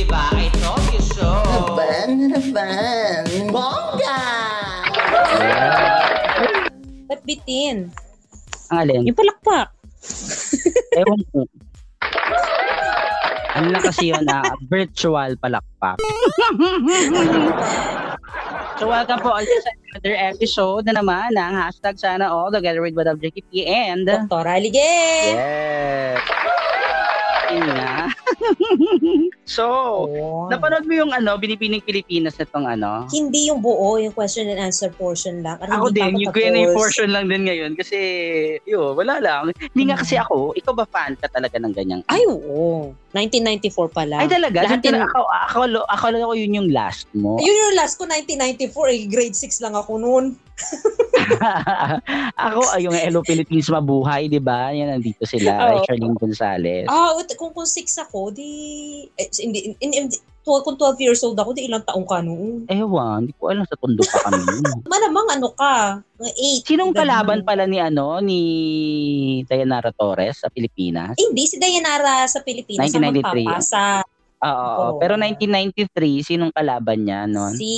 Di ba? I told you so. Naban, naban. Bongga! Ba't bitin? Ang alin? Yung palakpak. Ewan ko. Ano kasi yun na virtual palakpak. so welcome po ulit sa another episode na naman ng hashtag sana all together with Madam Jackie P and Dr. Alige! Yes! Yun nga. so, Oh. napanood mo yung ano, Binipining Pilipinas na tong ano? Hindi yung buo, yung question and answer portion lang. Ano, Ako din, yung. Q&A portion lang din ngayon kasi, yun, wala lang. Hindi nga kasi ako, ikaw ba fan ka talaga ng ganyang? Ay, oo. 1994 pala. Ay talaga? Lahat yun- ako, ako, ako, akala ko yun yung last mo. Yun yung last ko, 1994. Eh, grade 6 lang ako noon. ako, ay yung Hello Philippines Mabuhay, di ba? Yan, nandito sila. Oh. Charlene Gonzalez. Ah, ut- kung, kung 6 ako, di... Eh, hindi, in, in, 12, kung 12 years old ako, di ilang taong ka noon. Ewan, hindi ko alam sa tondo pa kami. yun. Malamang ano ka, mga 8. Sinong kalaban pala ni ano ni Dayanara Torres sa Pilipinas? Hindi, si Dayanara sa Pilipinas 1993. ang magpapasa. Oo, Oo. pero 1993, sinong kalaban niya noon? Si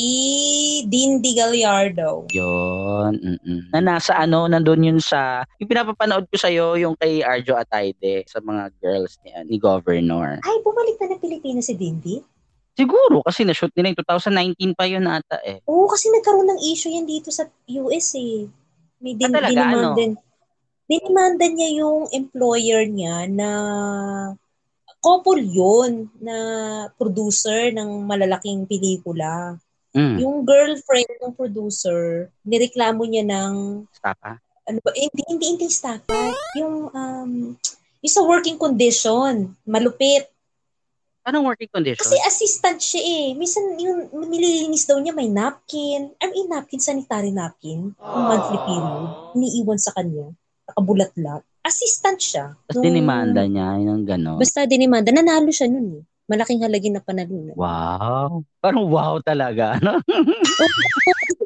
Dindy Gallardo. Yun. mm-mm. Na nasa ano, nandun yun sa, yung pinapapanood ko sa'yo, yung kay Arjo Atayde sa mga girls ni, ni Governor. Ay, bumalik na ng Pilipinas si Dindy? Siguro, kasi na-shoot nila yung 2019 pa yun ata eh. Oo, kasi nagkaroon ng issue yan dito sa US eh. May din, Ah, talaga? dinimandan, dinimandan niya yung employer niya na couple yun na producer ng malalaking pelikula. Mm. Yung girlfriend ng producer, nireklamo niya ng Stapa. ano ba, eh, hindi, hindi, hindi staffa. Yung, um, yung sa working condition, malupit. Anong working condition? Kasi assistant siya eh. Minsan yung nililinis daw niya may napkin. I mean, napkin, sanitary napkin. Yung monthly period. Iniiwan sa kanya. Nakabulat-lat. Assistant siya. Tapos Nung- dinimanda niya, yung gano'n. Basta dinimanda. Nanalo siya nun eh. Malaking halagi na panalunan. Wow. Parang wow talaga. No?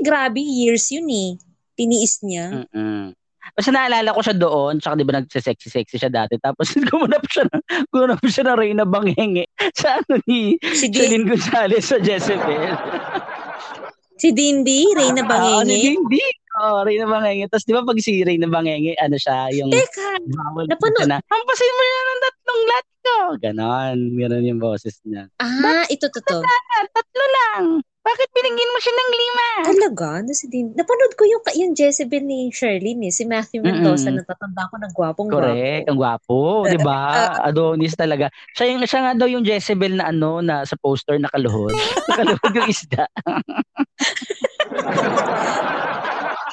Grabe, years yun eh. Tiniis niya. Mm-mm. Basta naalala ko siya doon, tsaka di ba nagsisexy-sexy siya dati. Tapos gumanap siya ng, gumanap siya ng Reyna Bangenge sa ano ni Si, Celine Gonzalez sa Jezebel. si Dindy, Reyna Ah, Bangenge. Hindi. Oh, Reyna Bangenge. Tapos di ba pag si Reyna Bangenge, ano siya, yung Teka, bawal napanood- na, hampasin mo na ng tatlong lahat ko. Ganon. Ganon yung boses niya. ah, ito, to, to. Tatlo lang. Bakit binigyan mo siya ng lima? Talaga? Ano si Din? Napanood ko yung, yung Jezebel ni Sherlyn eh. Si Matthew Mendoza. Mm-mm. Natatanda ko ng gwapong Correct, gwapo. ang gwapo, 'di ba? Adonis talaga. Siya yung siya nga daw yung Jezebel na ano na sa poster nakaluhod. nakaluhod yung isda.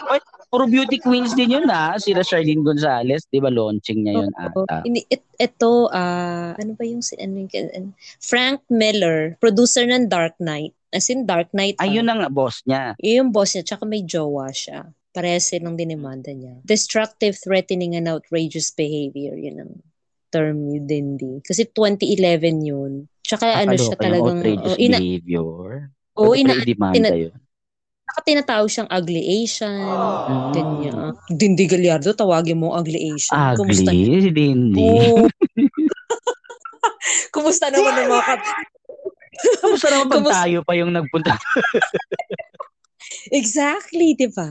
Oy, puro beauty queens din yun ah. Sila Charlene Gonzalez, 'di ba launching niya yun ata. Ini, it, ito, ah, ano ba yung, si- ano, yung- ano, Frank Miller, producer ng Dark Knight. As in Dark Knight. ah. Ayun ang boss niya. Yun yung boss niya, tsaka may jowa siya. Parehas silang dinimanda niya. Destructive, threatening, and outrageous behavior. Yun ang term ni Dindy. Kasi 2011 yun. Tsaka ano siya talagang... outrageous oh, ina, behavior. oh, Pwede ina, tina- yun. Saka tinatawag siyang ugly Asian. Mm. Ganyan. Dindy Gallardo, tawagin mo ugly Asian. Kumusta? Ugly, si Dindy. Oo. Kumusta naman ang mga Kamusta naman pag Kumusta- tayo pa yung nagpunta? Exactly, di ba?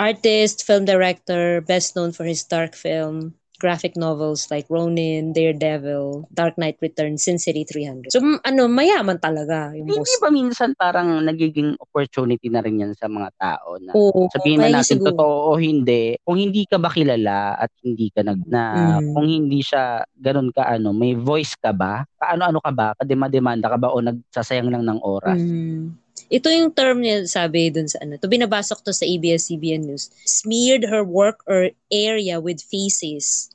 Artist, film director, best known for his dark film, graphic novels like Ronin, Daredevil, Dark Knight Returns, Sin City 300. So, ano, mayaman talaga yung boss. Hindi ba minsan parang nagiging opportunity na rin yan sa mga tao na Oo, sabihin na natin siguro. totoo o hindi, kung hindi ka ba kilala at hindi ka nag na Mm. kung hindi siya ganun ka ano, may voice ka ba? Kaano-ano ka ba? Kadema-demanda ka ba o nagsasayang lang ng oras? Mm. Ito yung term niya sabi dun sa ano. To binabasok to sa ABS-CBN News. Smeared her work or area with feces.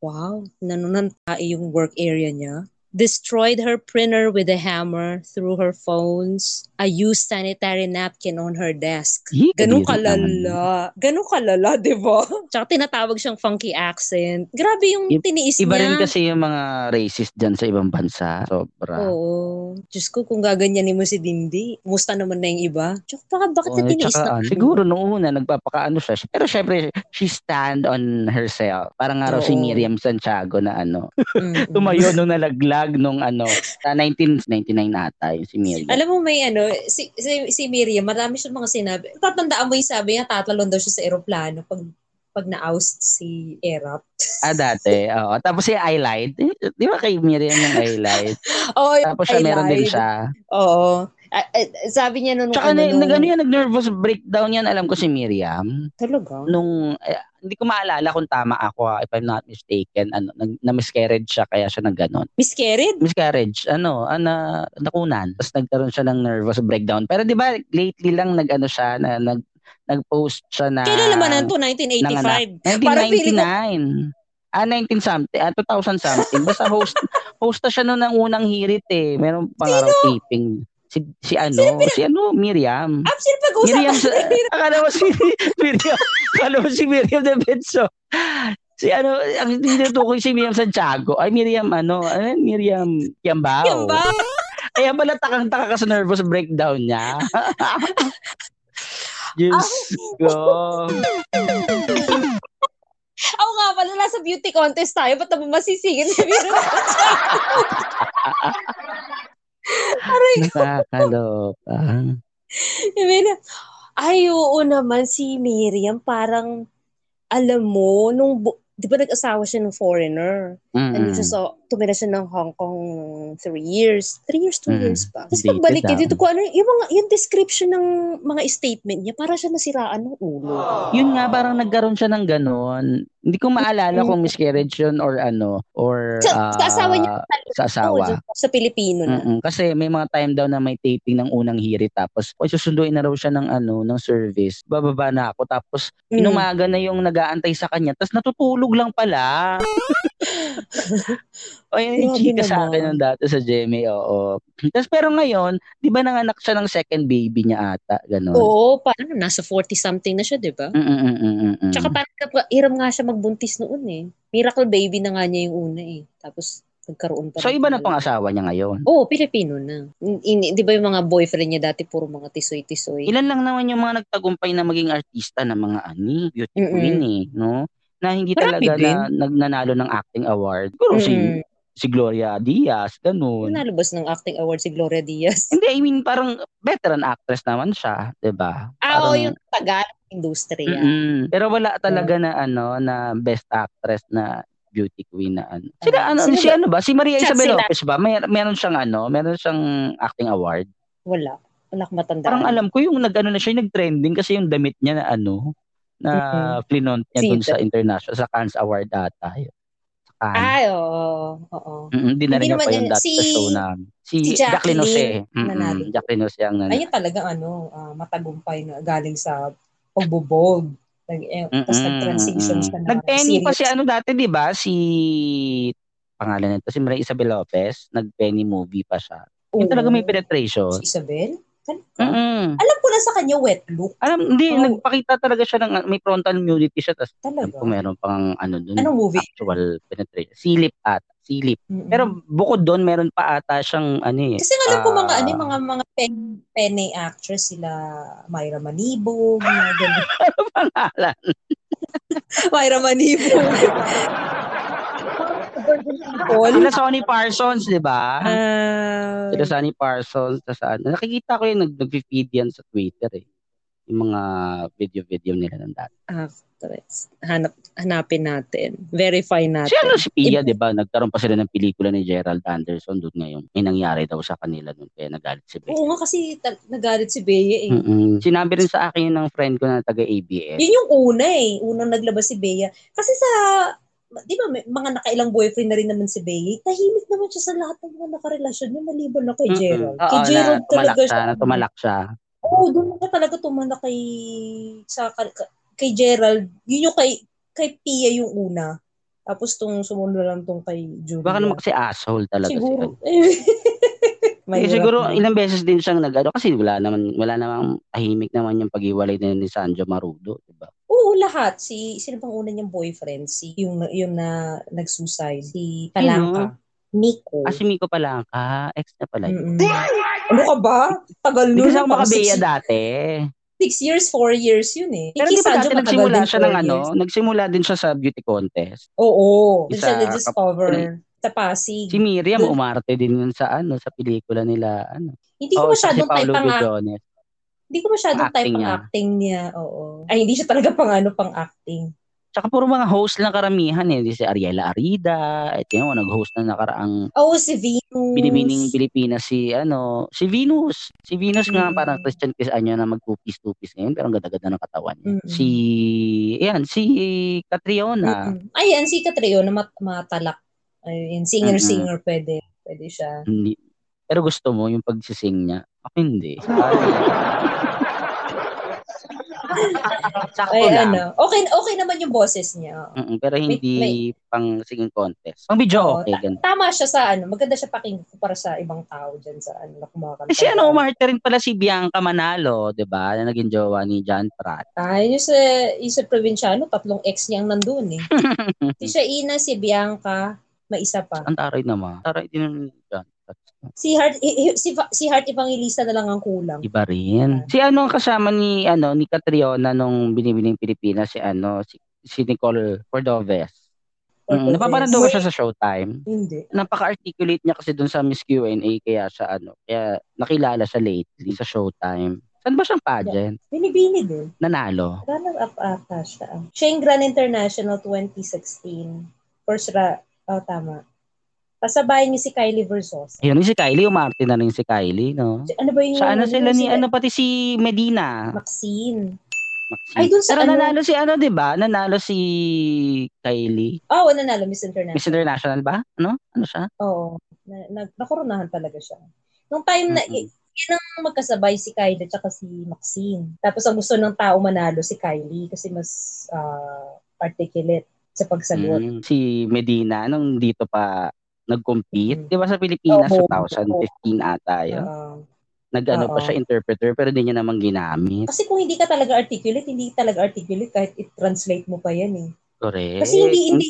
Wow. Nanunanta yung work area niya. Destroyed her printer with a hammer through her phones. A used sanitary napkin on her desk. Hi, Ganun kalala. Ganun kalala, di ba? Tsaka tinatawag siyang funky accent. Grabe yung I- tiniis Iba niya. rin kasi yung mga racist dyan sa ibang bansa. Sobra. Oo. Diyos ko, kung gaganyanin mo si Dindi, musta naman na yung iba? Tsaka baka, bakit Oh, na tiniis tsaka, na? ano, siguro noong una, nagpapakaano siya. Pero syempre, she stand on herself. Parang nga raw si Oo. Miriam Santiago na ano, tumayo nung nalaglag nung ano, sa 1999 ata yung si Miriam. Alam mo may ano, si, si, si Miriam, marami siyang mga sinabi. Tatandaan mo yung sabi niya, tatalon daw siya sa eroplano pag pag na-oust si Erap. Ah, dati. Oo. Tapos si Eyelight. Di ba kay Miriam yung Eyelight? Oo, Tapos siya, meron din siya. Oo. Ah, sabi niya nung Tsaka ano, nung, nag, ano yan, nag-nervous breakdown yan, alam ko si Miriam. talaga? Nung, eh, hindi ko maalala kung tama ako, ah, if I'm not mistaken, ano, nag, na-miscarriage siya, kaya siya nag-ganon. Miscarried? Miscarriage, ano, ana, nakunan. Tapos nagkaroon siya ng nervous breakdown. Pero di ba, lately lang nag-ano siya, na, nag, nag-post siya na... Kailan naman ang to? Nanganak. 1985? Parang feeling ko- 1999. Ah, 19 something, ah, 2000 something. Basta host, host na siya noon ng unang hirit eh. Meron pang araw taping. Si, si ano, si ano, Miriam. Ah, sino pag-uusapan? Miriam, sa, akala mo si Miriam, akala mo si Miriam de Benso. Si ano, ang tinutukoy si Miriam Santiago. Ay, Miriam, ano, ano Miriam Kiambao. Yan ba? Kaya pala takang-taka ka sa nervous breakdown niya. Diyos ko. Ako nga pala, nasa beauty contest tayo. Ba't naman masisigit si Miriam? Aray ko. Nakakaloka. Sabi na, ay, oo naman si Miriam, parang, alam mo, nung, bu- di ba nag-asawa siya ng foreigner? Ano Mm-mm. siya sa, tumira siya ng Hong Kong three years. Three years, two Mm. years pa. Tapos pagbalik niya dito, kung ano, yung mga, yung description ng mga statement niya, para siya nasiraan ng ulo. Yun nga, parang nagkaroon siya ng ganon. Hindi ko maalala kung miscarriage yun or ano, or Sa- sa ah, asawa niya, sa asawa. Oo, sa Pilipino na. Mm-mm. Kasi may mga time daw na may taping ng unang hirit tapos kung susunduin na raw siya ng ano ng service bababa na ako tapos Mm. inumaga na yung nag-aantay sa kanya tapos natutulog lang pala o yun yung chika sa akin nung dati sa Jemmy oo tapos pero ngayon di ba nanganak siya ng second baby niya ata ganun Oo, parang nasa 40-something na siya, di ba? Mm-mm-mm-mm-mm. Tsaka parang hiram nga siya magbuntis noon eh. Miracle baby na nga niya yung una eh. Tapos nagkaroon pa. so iba na pang asawa niya ngayon Oo, Pilipino na. In- di ba yung mga boyfriend niya dati puro mga tisoy-tisoy? ilan lang naman yung mga nagtagumpay na maging artista na mga ani beauty Mm-mm. queen eh no na hindi Marami talaga din. na nagnanalo ng acting award siguro si Mm. si Gloria Diaz ganun Nalabas ng acting award si Gloria Diaz. hindi I mean parang veteran actress naman siya 'di ba Ah, oo, Parang- yung tagal industriya. Mm-mm. pero wala talaga na ano na best actress na beauty queen na ano. Sila Ah, ano sino si ba? ano ba? Si Maria Siya, Isabel sila. Lopez ba? May meron siyang ano, meron siyang acting award. Wala. Wala akong matandaan. Parang alam ko yung nag-ano na siya, yung nag-trending kasi yung damit niya na ano, na Mhm. flinaunt niya dun sa international, sa Cannes Award ata. Yun. Sa Cannes. Ay, oo. Oo. Mm, Hindi na rin pa yung dati Si- sa show namin. Si, si Jacqueline Jose. Nanalo. Jacqueline Jose ang nanalo. Ayun talaga ano, ah, matagumpay na galing sa pagbubog. Nag, eh, tapos nag-transition siya na Nag-penny pa si ano dati, di ba? Si pangalan nito, si Maria Isabel Lopez. Nag-penny movie pa siya. Yung talaga may penetration. Si Isabel? Mm-mm. Alam ko na sa kanya wet look. Alam, hindi, Oh. nagpakita talaga siya ng may frontal nudity siya. Tapos Talaga. ko meron pang ano dun. Anong movie? Actual penetration. Silip at silip. Mm-mm. Pero bukod doon, meron pa ata siyang ano eh. kasi alam ko mga ah, ano, yung mga mga pen, penne actress sila Myra Manibog, mga ganun. Ano pangalan? Myra Manibog. Sila Sonny Parsons, di ba? Ah, Sila Sonny Parsons. Tas, ano, nakikita ko yung nag- nag-feed yan sa Twitter eh. Yung mga video-video nila ng dati. actress. Hanap, hanapin natin. Verify natin. Si ano si Pia, di ba? Nagkaroon pa sila ng pelikula ni Gerald Anderson doon ngayon. May nangyari daw sa kanila doon kaya nagalit si Bea. Oo nga kasi ta- nagalit si Bea eh. Mm-mm. Sinabi rin sa akin ng friend ko na taga-ABS. Yun yung una eh. Unang naglabas si Bea. Kasi sa, di ba, may mga nakailang boyfriend na rin naman si Bea. Tahimik naman siya sa lahat ng mga nakarelasyon niya maliban na kay. Gerald. Oo, kay Gerald na tumalak talaga siya, na tumalak siya. Oo, doon na talaga tumanak kay, sa, ka- kay Gerald. Yun yung kay, kay Pia yung una. Tapos tong sumunod lang tong kay Julia. Baka naman kasi asshole talaga Siguro. siya. Eh, Mahirap siguro na. ilang beses din siyang nag kasi wala naman wala namang tahimik naman yung paghiwalay din ni Sanjo Marudo, di ba? Oo, lahat. Si, sino bang una niyang boyfriend? Si, yung, yung na nag-suicide. Si Palangka. Nico. Ah, si Miko pala ka. Ex na pala yun. Mm-mm. Ano ka ba? Tagal Hindi nun. kasi ako makabeya six, dati. six years, four years yun eh. Pero di ba Sanjo dati nagsimula siya ng ano? years. Nagsimula din siya sa beauty contest. Oo. Siya Isa- na-discover. Sa Pasig. Si Miriam, Dun- umarte din yun sa ano, sa pelikula nila. Ano. Hindi ko Oo, siya si masyadong type pang Guedones. Hindi ko masyadong type Acting pang niya. acting niya. Oo. Ay, hindi siya talaga pang ano, pang acting. Tsaka puro mga host lang karamihan eh. Si Ariela Arida. Ito yun, nag-host na nakaraang Oo, si Venus. Binibining Pilipinas si ano, si Venus. Si Venus nga Mm. parang Christian Kiss Anya na mag-tupis-tupis ngayon pero ang ganda-ganda ng katawan niya. Mm-mm. Si ayan, si Catriona. Mm-mm. Ayan, si Catreo na mat- matalak. Ayun, singer-singer pwede. Pwede siya. Hindi. Pero gusto mo yung pagsising niya. Ako hindi. Ay. Sakto Ay, lang. ano. Okay, okay naman yung boses niya. Mm-mm, pero hindi May- pang singing contest. Pang video Oo, okay. ta- Ganun. tama siya sa ano. Maganda siya pakinggan para sa ibang tao dyan sa ano na kumakanta. Kasi ano, umarte rin pala si Bianca Manalo, 'di ba? Na naging jowa ni John Pratt. Ay, yung sa, yung sa probinsyano, tatlong ex niyang nandun eh. si siya Ina, si Bianca, may isa pa. Ang taray naman. Taray din John Pratt. Si Heart, si, si Heart Evangelista na lang ang kulang. Iba rin. Si ano ang kasama ni ano ni Catriona nung binibining Pilipinas si ano si, si Nicole Cordoves. Mm, napapanood ko siya sa Showtime. Hindi. Napaka-articulate niya kasi dun sa Miss Q&A kaya siya ano, kaya nakilala siya lately sa Showtime. Saan ba siyang pageant? Binibini din. Nanalo. Runner-up ata siya. Siya yung Grand International 2016. First ra, oh tama. Kasabay niya si Kylie Versos. Ayun si Kylie, umarte na rin si Kylie, no? Ano ba yung... Sa ano sila ni sila? ano pati si Medina. Maxine. Maxine. Ay, dun sa Pero ano- nanalo si ano, 'di ba? Nanalo si Kylie. Oh, nanalo Miss International. Miss International ba? Ano? Ano siya? Oo. Na, na, nakoronahan talaga siya. Nung time na, Mm-mm. yan ang magkasabay si Kylie at si Maxine. Tapos ang gusto ng tao manalo si Kylie kasi mas ah, articulate sa pagsagot. Mm, si Medina nung dito pa nag-compete, Mm. 'di ba sa Pilipinas Oo. 2015 ata 'yun. Oo. Nag-ano pa siya interpreter pero hindi niya naman ginamit. kasi kung hindi ka talaga articulate, hindi talaga articulate kahit i-translate mo pa yan eh. Correct. Kasi hindi, hindi,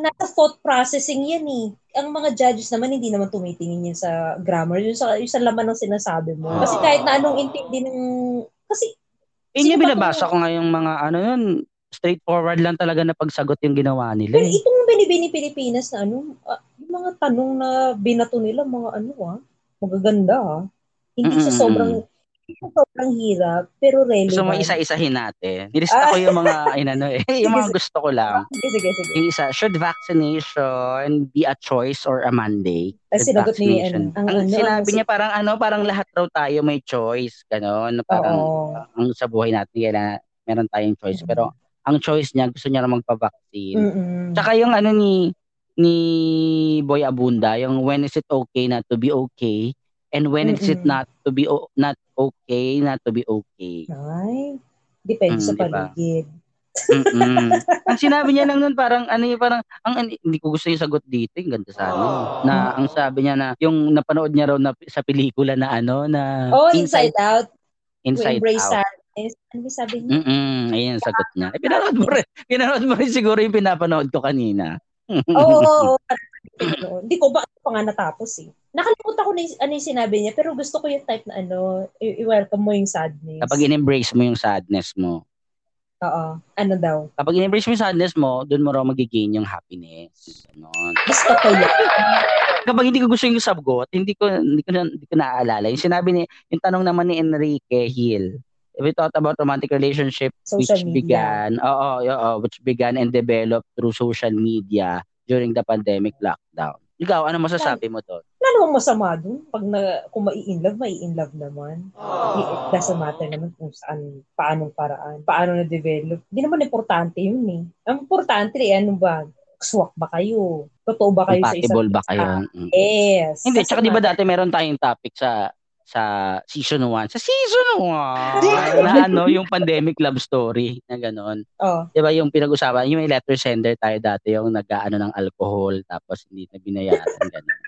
nasa thought processing yan eh. Ang mga judges naman, hindi naman tumitingin yan sa grammar, yung sa, yung sa laman ng sinasabi mo. Kasi kahit na anong intindi ng... Kasi, ba binabasa ko ngayong mga ano yun, straightforward lang talaga na pagsagot yung ginawa nila. pero eh. itong binibini Pilipinas na ano, ah, yung mga tanong na binato nila, mga ano ah, magaganda ah. Hindi siya Mm-mm. sobrang, hindi sobrang hirap, pero relevant. Gusto mo isa-isahin natin. Nilista ko yung mga inano eh, yung mga gusto ko lang. Sige, sige, sige. Yung isa, should vaccination be a choice or a mandate? Ay, Should sinagot ni, ano, ang ang ano, sinabi niya parang ano, parang lahat raw tayo may choice, gano'n. na Parang Oo. ang sa buhay natin kaya meron tayong choice. Mm. Pero ang choice niya, gusto niya na magpa-vaccine. Mm-mm. Tsaka yung ano ni ni Boy Abunda, yung when is it okay not to be okay and when is it not to be o- not okay not to be okay. Ay, depende Mm, sa paligid. Mm-mm. ang sinabi niya lang nun parang ano yung parang ang an- hindi ko gusto yung sagot dito, yung ganda sa ano. Na ang sabi niya na yung napanood niya raw na, sa pelikula na ano na Oh, Inside, Out. Inside to embrace Out. Sadness. Ano sabi niya? Mm-mm, ayun ang sagot niya. Eh, pinanood mo rin. Pinanood mo rin siguro yung pinapanood ko kanina. Oo, oo, oo. Ano, Hindi ko ba pa nga natapos eh. Nakalimutan ko na yung, ano yung sinabi niya, pero gusto ko yung type na ano, i- i-welcome mo yung sadness. Kapag in-embrace mo yung sadness mo, Oo. Ano daw? kapag in-embrace mo yung sadness mo, doon mo raw magigain yung happiness. Ganon. Gusto ko yun. Kapag hindi ko gusto yung sagot, hindi ko hindi ko, na, hindi ko naaalala. Yung sinabi ni yung tanong naman ni Enrique Hill. If we thought about romantic relationship which Social media. began, oo, oo, which began and developed through social media during the pandemic lockdown. Ikaw, ano masasabi mo doon? Wala namang masama dun. Pag na, kung mai-inlove, mai-inlove naman. It doesn't matter naman kung saan, paanong paraan, paano na-develop. Hindi naman importante yun eh. Ang importante eh, ano ba? Swak ba kayo? Totoo ba kayo sa isa't Compatible ba kayo? Mm. Yes. Hindi, tsaka di ba dati meron tayong topic sa sa season 1. Sa season 1 na ano, yung pandemic love story na gano'n. Oh, Di ba yung pinag-usapan, yung may letter sender tayo dati, yung nag-ano ng alcohol, tapos hindi na binayaran, gano'n.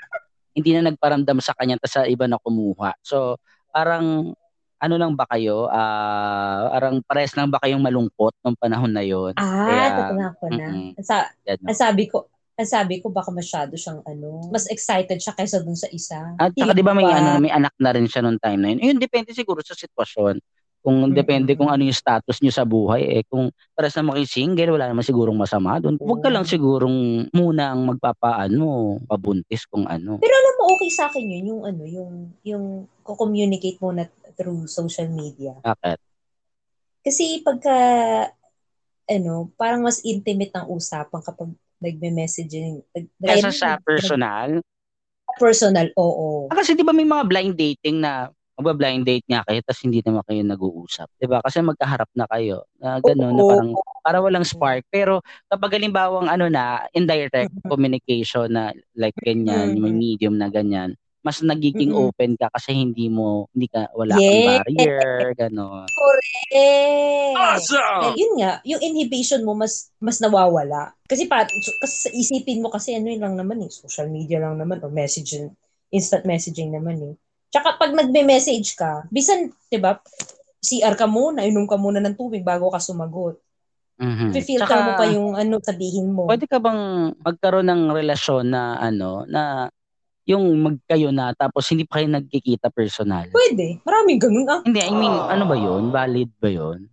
hindi na nagparamdam sa kanya, tapos sa iba na kumuha. So, parang, ano lang ba kayo? Ah, parang pares lang ba kayong malungkot nung panahon na yon? ah, Kaya, ko na. Sa, sabi ko, Ang sabi ko, baka masyado siyang ano, mas excited siya kaysa dun sa isa. At saka di ba may, ano, may anak na rin siya noong time na yun. Yun, depende siguro sa sitwasyon. Kung depende Mm-mm. kung ano yung status niyo sa buhay. Eh, kung para sa mga single, wala naman sigurong masama doon. Huwag ka lang sigurong muna ang magpapaano, pabuntis kung ano. Pero alam mo, okay sa akin yun, yung ano, yung, yung ko-communicate mo na through social media. Bakit? Kasi pagka, ano, parang mas intimate ang usapan kapag nagme-messaging. nag- nag- sa personal. Personal, oo. Ah, kasi di ba may mga blind dating na magba-blind date nga kayo tapos hindi naman kayo nag-uusap. Di ba? Kasi magkaharap na kayo. Na gano'n, na parang, para walang spark. Pero kapag halimbawang ano na, indirect Mhm. communication na like ganyan, may medium na ganyan, mas nagiging Mhm. open ka kasi hindi mo, hindi ka, wala Yes. kang barrier, gano'n. Correct. Well, yun nga, yung inhibition mo mas mas nawawala. Kasi pa kasi sa isipin mo kasi ano yun lang naman eh, social media lang naman o messaging, instant messaging naman eh. Tsaka pag nagme-message ka, bisan, 'di ba? CR ka muna, inom ka muna ng tubig bago ka sumagot. Mhm. Fi-filter Tsaka, mo pa yung ano sabihin mo. Pwede ka bang magkaroon ng relasyon na ano, na yung magkayo na tapos hindi pa kayo nagkikita personal? Pwede. Maraming ganun ah. Hindi, I mean, ano ba yun? Valid ba yun?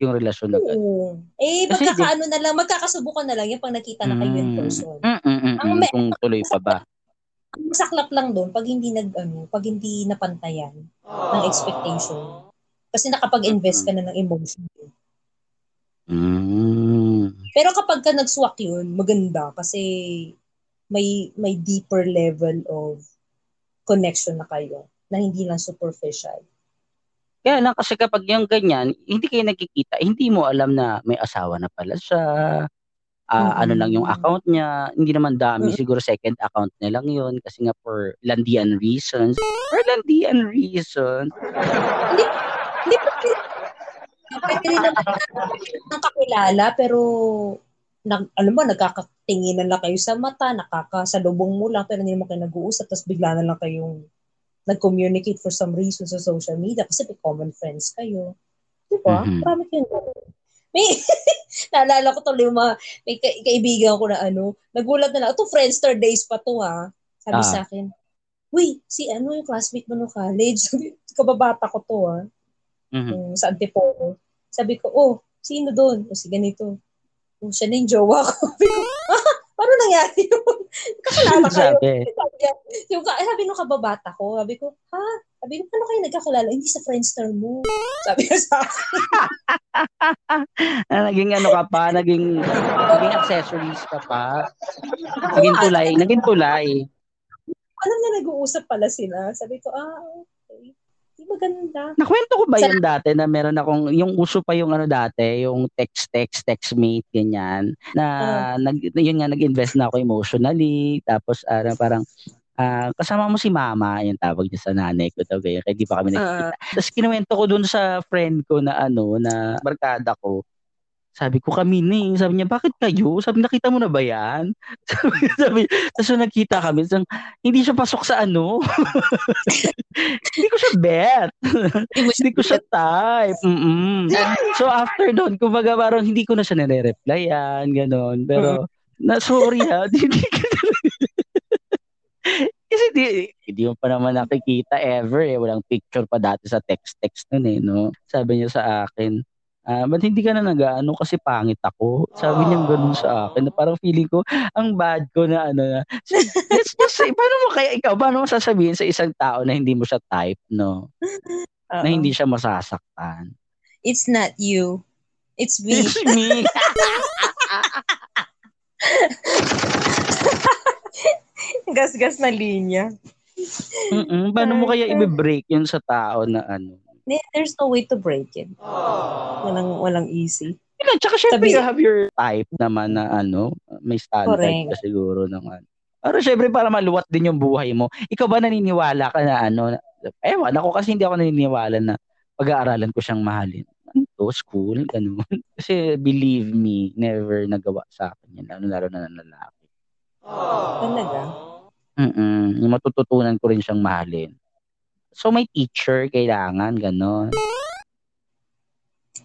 Yung relasyon na gano'n? Oo. Eh, Kasi magkakaano na lang, magkakasubukan na lang yan pag nakita na kayo in Mm. person. Mm, mm, mm, Ang mm, may- kung tuloy pa ba? Ang masaklap lang doon pag hindi nag ano, pag hindi napantayan ng expectation. Kasi nakapag-invest ka na ng emotion. Mm. Pero kapag ka nag-swak yun, maganda kasi may may deeper level of connection na kayo na hindi lang superficial. Kaya lang kasi kapag yung ganyan, hindi kayo nagkikita, hindi mo alam na may asawa na pala siya, ah, Mm. ano lang yung account niya, hindi naman dami, Mm. siguro second account niya lang yun kasi nga for landian reasons. For landian reasons. Hindi hindi pwede, pwede rin naman na ng kakilala pero nag, alam mo, nagkakatinginan lang kayo sa mata, nakakasalubong mo lang, pero hindi mo kayo nag-uusap, tapos bigla na lang kayong nag-communicate for some reason sa social media kasi may common friends kayo. Di ba? Mhm. Marami kayong. May, naalala ko tuloy yung mga, may ka- kaibigan ko na ano, nagulat na lang, ito Friendster days pa to ha. Sabi Ah. sa akin, Uy, si ano yung classmate mo no college? Sabi, kababata ko to ha Mhm. yung sa Antipolo. Sabi ko, oh, sino doon? O si ganito. Oh, siya na yung jowa ko. Ah, paano nangyari yun? Kakilala kayo. Sabi. Yung, sabi nung kababata ko, sabi ko, ha? Sabi ko, paano kayo nagkakilala? Hindi sa Friendster mo. Sabi ko sa akin. Ah, naging ano ka pa, naging, naging accessories ka pa. Naging tulay, naging tulay. Alam na nag-uusap pala sila. Sabi ko, ah, maganda. Nakwento ko ba Sa- yun dati na meron akong, yung uso pa yung ano dati, yung text-text, textmate, ganyan, na nag, yun nga, nag-invest na ako emotionally, tapos ah, parang, ah, kasama mo si mama, yung tawag niya sa nanay ko, daw, ganyan, kaya di pa kami nagkikita. tapos kinuwento ko dun sa friend ko na ano, na barkada ko, sabi ko kami ni, sabi niya, bakit kayo? Sabi, nakita mo na ba yan? sabi, sabi, tapos nung nakita kami, sabi, hindi siya pasok sa ano. hindi ko siya bet. Hindi ko siya type. Mm-mm. So after doon, kumbaga parang hindi ko na siya nire-replyan, gano'n. Pero, na sorry ha, hindi ko kasi di, hindi mo pa naman nakikita ever eh. Walang picture pa dati sa text-text nun eh, no? Sabi niya sa akin, ah, ba't hindi ka na nag-ano kasi pangit ako? Sabi niya ganun sa akin. Na parang feeling ko, ang bad ko na ano na. Let's just say, paano mo kaya ikaw, paano mo sasabihin sa isang tao na hindi mo siya type, no? Na Oo. hindi siya masasaktan. It's not you. It's me. It's me. Gas-gas na linya. Mm-mm. Paano mo kaya i-break yun sa tao na ano? There's no way to break it. Walang, walang easy. Yun, tsaka syempre Sabi- you have your type naman na ano, may standard Correct. ka siguro ng ano. Pero syempre para maluwat din yung buhay mo. Ikaw ba naniniwala ka na ano, na- ewan, ako kasi hindi ako naniniwala na pag-aaralan ko siyang mahalin. Ano to, school, ganun. Kasi believe me, never nagawa sa akin yan, lalo lalo na ng lalaki. Talaga. Mm yung matututunan ko rin siyang mahalin. So may teacher, kailangan, gano'n.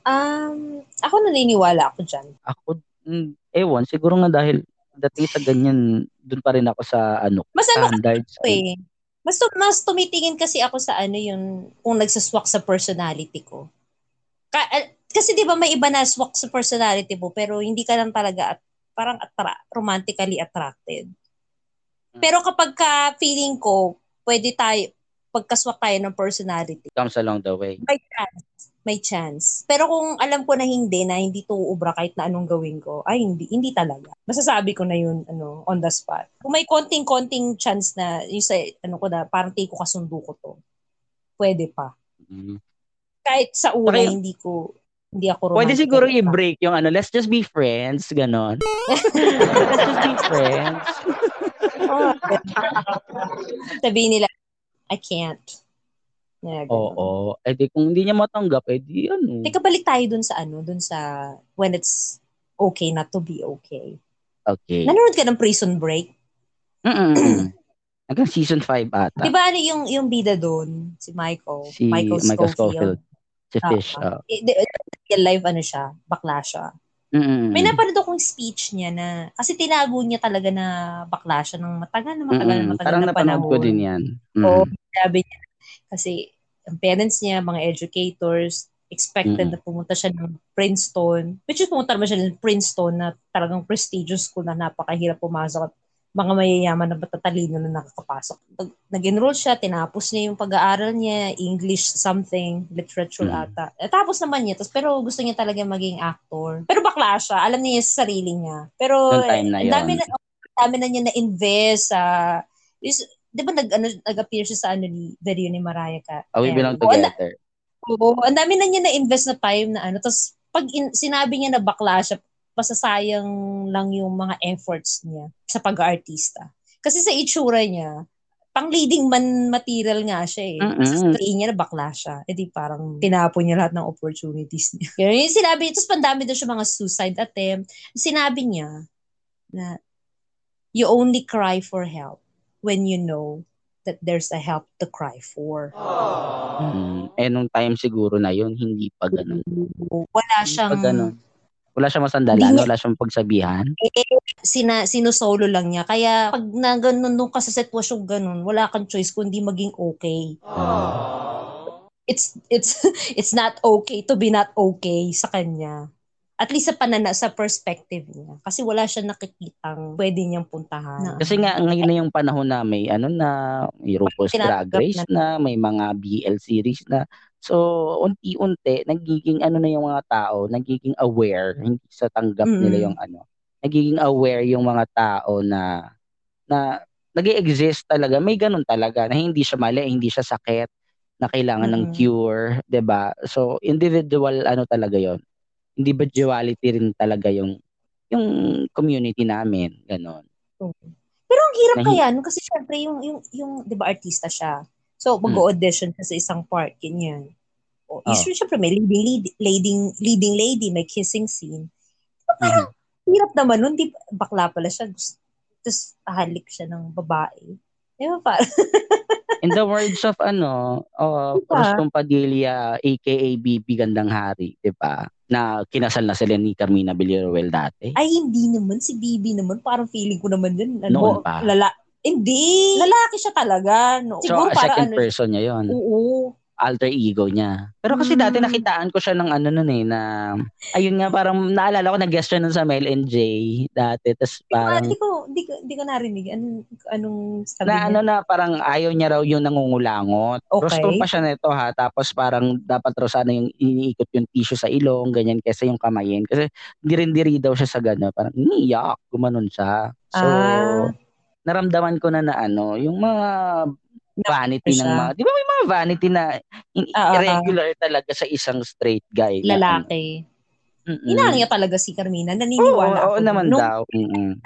Um, ako naniniwala ako dyan. Ako, mm, ewan, siguro nga dahil pagdating sa ganyan, doon pa rin ako sa ano, Mas ano standards. kasi, eh. Mas, mas tumitingin kasi ako sa ano yung, kung nagsaswak sa personality ko. Ka- eh, kasi di ba may iba na swak sa personality mo, pero hindi ka lang talaga at, parang attra- romantically attracted. Pero kapag ka feeling ko, pwede tayo, pagkaswak tayo ng personality, Comes along the way. may chance. May chance. Pero kung alam ko na hindi, na hindi to ubra kahit na anong gawin ko, ay hindi, hindi talaga. Masasabi ko na yun, ano, on the spot. Kung may konting-konting chance na, yung sa, ano ko na, parang take ko kasundo ko to, pwede pa. Mm. Kahit sa una, Okay. hindi ko, hindi ako romantic. Pwede siguro i-break yung ano, let's just be friends, ganon. let's just be friends. Oh, Sabihin nila, I can't. Yeah. Oo. Eh di kung hindi niya matanggap, eh di ano. Teka, balik tayo dun sa ano, dun sa when it's okay not to be okay. Okay. Nanonood ka ng Prison Break? Mm-mm. Hanggang season 5 ata. Di ba ano yung, yung bida doon? Si Michael. Si Michael, Michael Scofield. Scofield. Si Fish. Eh, di- Real life ano siya, bakla siya. Mm-mm. May napanood akong speech niya na, kasi tinago niya talaga na bakla siya ng matagal na matagal na Mm-mm. matagal Parang na napanood panahon. ko din yan. Mm. Oo, sabi niya, kasi ang parents niya, mga educators, expected Mm. na pumunta siya ng Princeton, which is pumunta naman siya ng Princeton na talagang prestigious school na napakahirap pumasok at mga mayayaman na matatalino na nakakapasok. Nag- Nag-enroll siya, tinapos niya yung pag-aaral niya, English something, literature Mm. ata. Eh, tapos naman niya, tapos, pero gusto niya talaga maging actor. Pero bakla siya, alam niya sa sarili niya. Pero na ang dami na, ang dami na niya na-invest sa, is, di ba nag, ano, nag-appear siya sa ano ni, video ni Mariah ka? Oh, we belong together. Oo, ang dami na niya na-invest na time na ano. Tapos, pag in- sinabi niya na bakla siya, masasayang lang yung mga efforts niya sa pag-artista. Kasi sa itsura niya, pang leading man material nga siya eh. Kasi sa niya na bakla siya. E di parang tinapon niya lahat ng opportunities niya. Pero yung sinabi, tapos pandami daw siya mga suicide attempt. Sinabi niya na you only cry for help when you know that there's a help to cry for. Mm. Eh, nung time siguro na yun, hindi pa ganun. Wala Hindi siyang pa ganun. Wala siyang masandalan, wala siyang pagsabihan. sina sinusolo lang niya. Kaya pag na ganun nung ka sa sitwasyon ganun, wala kang choice kundi maging okay. It's it's it's not okay to be not okay sa kanya. At least sa panana sa perspective niya. Kasi wala siya nakikitang pwede niyang puntahan. Na, Kasi nga, ngayon na yung panahon na may ano na, may RuPaul's Drag Race na, may mga BL series na. So, unti-unti, nagiging ano na yung mga tao, nagiging aware, hindi sa tanggap Mm. nila yung ano, nagiging aware yung mga tao na, na nag exist talaga, may ganun talaga, na hindi siya mali, hindi siya sakit, na kailangan ng Mm. cure, 'di ba So, individual ano talaga yon individuality rin talaga yung yung community namin, ganon. Pero ang hirap Nahi- kaya, no? kasi syempre yung, yung, yung, di ba, artista siya. So, Hmm. mag-audition ka sa isang part, ganyan. O, Oh. usually, syempre, may leading, lead, leading, leading lady, may kissing scene. Mhm. Hirap naman nun, di, bakla pala siya. Tapos, halik siya ng babae. Di ba, parang, In the words of ano, uh, Diba? Padilla, aka BB Gandang Hari, 'di ba? Na kinasal na sila ni Carmina Villaruel dati. ay, hindi naman, si Bibi naman, parang feeling ko naman yun. Ano, Noon pa. Lala, hindi, lalaki siya talaga. No. so, Siguro para second ano, person niya 'yon. oo. Alter ego niya. Pero kasi dati Mm. nakitaan ko siya ng ano nun eh, na, ayun nga, parang naalala ko, nag-guest siya nun sa Mel and J dati. Tapos parang, Hindi ko, hindi ko, hindi ko narinig. Anong, anong sabi na niya? ano na parang ayaw niya raw yung nangungulangot. Okay. Rostong pa siya nito ha. Tapos parang dapat raw sana yung iniikot yung tissue sa ilong, ganyan, kesa yung kamayin. Kasi diri-diri daw siya sa gano'n. Parang niyak, gumanon siya. So, Ah. Naramdaman ko na na ano, yung mga vanity siya. ng mga, di ba may mga vanity na in- ah. irregular talaga sa isang straight guy. na Lalaki. ano. Mm-mm. Inaangya talaga si Carmina. Oo, Naniniwala oo, ako. naman nung daw. Mm-mm.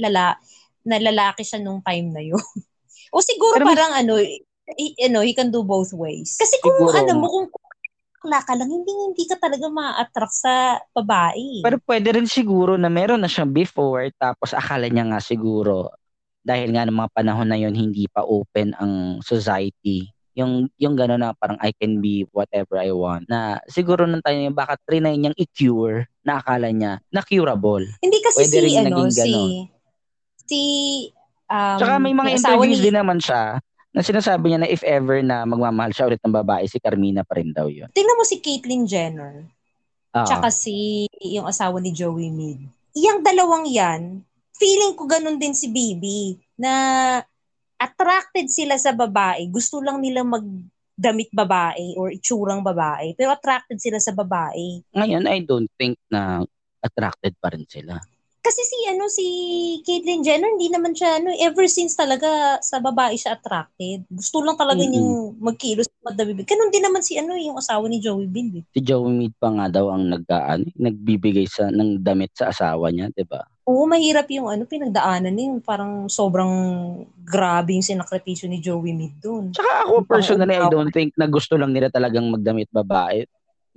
Lala, na lalaki siya nung time na yun. o siguro Pero parang ano, he, ano, he can do both ways. Kasi kung Siguro. ano mo, kung bakla ka lang, hindi, hindi ka talaga ma-attract sa babae. Pero pwede rin siguro na meron na siya before tapos akala niya nga siguro dahil nga ng mga panahon na yon hindi pa open ang society. Yung yung gano'n na parang I can be whatever I want. Na siguro nung tayo yung baka trinay niyang i-cure na akala niya na curable. Hindi kasi Pwede si, rin ano, naging si, ganon. si, um, Tsaka may mga interviews ni- din naman siya na sinasabi niya na if ever na magmamahal siya ulit ng babae, si Carmina pa rin daw yun. Tingnan mo si Caitlyn Jenner, Oo. tsaka si, yung asawa ni Joey Mead. Iyang dalawang yan, feeling ko ganun din si Bibi, na attracted sila sa babae, gusto lang nila magdamit babae or itsurang babae, pero attracted sila sa babae. Ngayon, I don't think na attracted pa rin sila. Kasi si ano si Caitlyn Jenner hindi naman siya ano ever since talaga sa babae siya attracted. Gusto lang talaga Mm-mm. niyang magkilos at madabibig. Ganun din naman si ano yung asawa ni Joey Bill. Eh. Si Joey Mead pa nga daw ang nag, ano, nagbibigay sa, ng damit sa asawa niya, di ba? Oo, mahirap yung ano pinagdaanan niya. Parang sobrang grabe yung sinakripisyo ni Joey Mid doon. Tsaka ako Yung personally, I don't think na gusto lang nila talagang magdamit babae.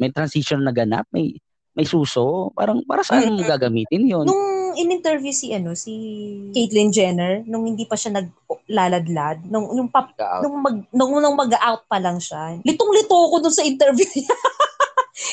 May transition na ganap, may may suso. Parang para saan mo gagamitin yun? Nung in-interview si ano si Caitlyn Jenner nung hindi pa siya naglaladlad nung nung pap, nung mag nung, nung mag-out pa lang siya. Litong-lito ako dun sa interview niya.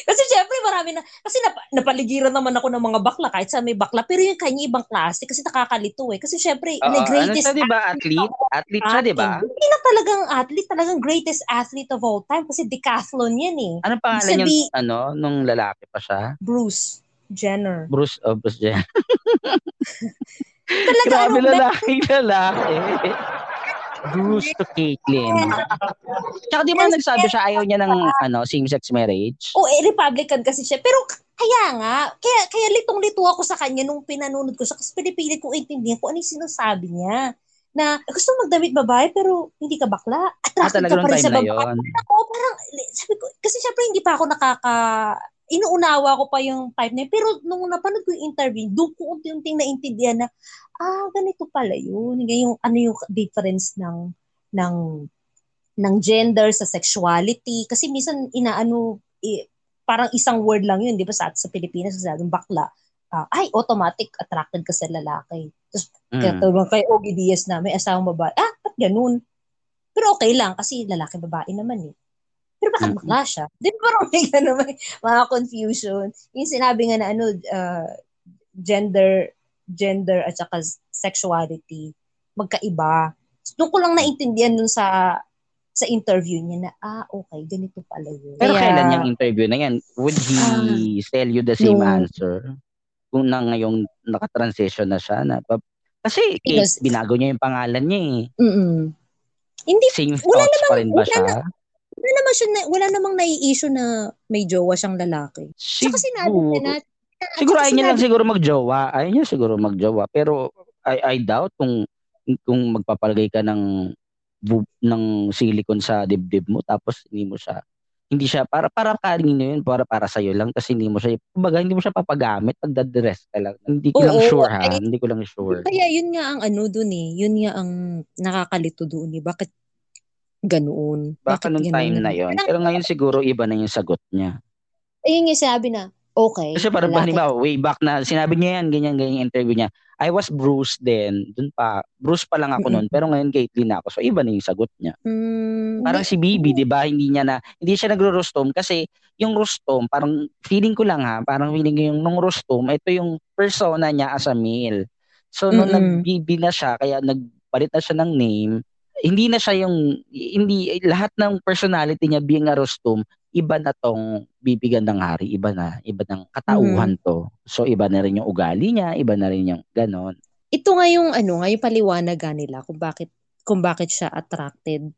kasi syempre marami na kasi nap, napaligiran naman ako ng mga bakla kahit sa may bakla pero yung kanya ibang klase kasi nakakalito eh. Kasi syempre Oo, na ano greatest siya, di ba? Athlete? Athlete siya, di ba? Hindi na talagang athlete, talagang greatest athlete of all time kasi decathlon yan eh. Anong pangalan Sabi- yung, ano, nung lalaki pa siya? Bruce Jenner. Bruce, oh, Bruce Jenner. Talaga Grabe ano, lalaki, lalaki. Bruce to Caitlyn. Tsaka di ba nagsabi siya ayaw niya ng ano, same-sex marriage? O, eh, Republican kasi siya. Pero kaya nga, kaya, kaya litong-lito ako sa kanya nung pinanunod ko siya kasi pinipilit kong intindihan kung ano yung sinasabi niya. Na gusto magdamit babae pero hindi ka bakla. Ah, Attracted talaga ka pa rin sa na babae. Ako, parang, sabi ko, kasi syempre hindi pa ako nakaka, inuunawa ko pa yung type na yun. Pero nung napanood ko yung interview, doon ko unti-unting naintindihan na, ah, ganito pala yun. Yung, ano yung difference ng, ng, ng gender sa sexuality. Kasi minsan, inaano, eh, parang isang word lang yun, di ba, sa, sa Pilipinas, sa bakla. Ah, ay, automatic attracted ka sa lalaki. Tapos, kaya Mm. tulong kay Ogie Diaz na may asawang babae. Ah, ba't ganun? Pero okay lang kasi lalaki babae naman eh. Pero bakit Mm. bakla siya? Di ba parang may ganun, may mga confusion. Yung sinabi nga na ano, uh, gender, gender at saka sexuality, magkaiba. Doon ko lang naintindihan dun sa sa interview niya na, ah, okay, ganito pala yun. Pero Kaya- kailan yung interview na yan? Would he Ah. tell you the same Yung- answer? Kung na ngayong nakatransition na siya na pa- kasi Kate, Because- binago niya yung pangalan niya eh. Mm-mm. Hindi, Same Wala thoughts pa rin ba wala siya? Wala naman siya, na, wala namang nai-issue na may jowa siyang lalaki. Tsaka sinabi Siguro. niya na, Siguro ayaw niya lang sinabi- siguro magjowa. Ayaw niya siguro magjowa. Pero I, I doubt kung kung magpapalagay ka ng bu- ng silicone sa dibdib mo tapos hindi mo siya hindi siya para para kanino yun para para sa iyo lang kasi hindi mo siya kumbaga hindi mo siya papagamit pagdadress ka lang hindi ko Oo, lang sure ha ay- hindi ko lang sure Kaya yun nga ang ano dun eh. Yun nga ang nakakalito doon eh. Bakit ganoon? baka Bakit nung ganun? time na yon pero ngayon siguro iba na yung sagot niya Ayun yung sabi na, okay. kasi para lalaki. halimbawa way back na sinabi niya yan ganyan ganyan interview niya I was Bruce then dun pa Bruce pa lang ako Mm-mm. noon pero ngayon Caitlyn na ako so iba na yung sagot niya Mm, Parang si Bibi, 'di ba? Hindi niya na hindi siya nagro-rostom kasi yung rostom, parang feeling ko lang ha, parang feeling ko yung nung rostom, ito yung persona niya as a male. So nung Mm-mm. nag-Bibi na siya, kaya nagpalit na siya ng name, hindi na siya yung hindi lahat ng personality niya being a rostom, iba na tong Bibi Gandang Hari, iba na, iba ng katauhan to. So iba na rin yung ugali niya, iba na rin yung ganon. ito nga yung ano, nga yung paliwanag nga nila kung bakit kung bakit siya attracted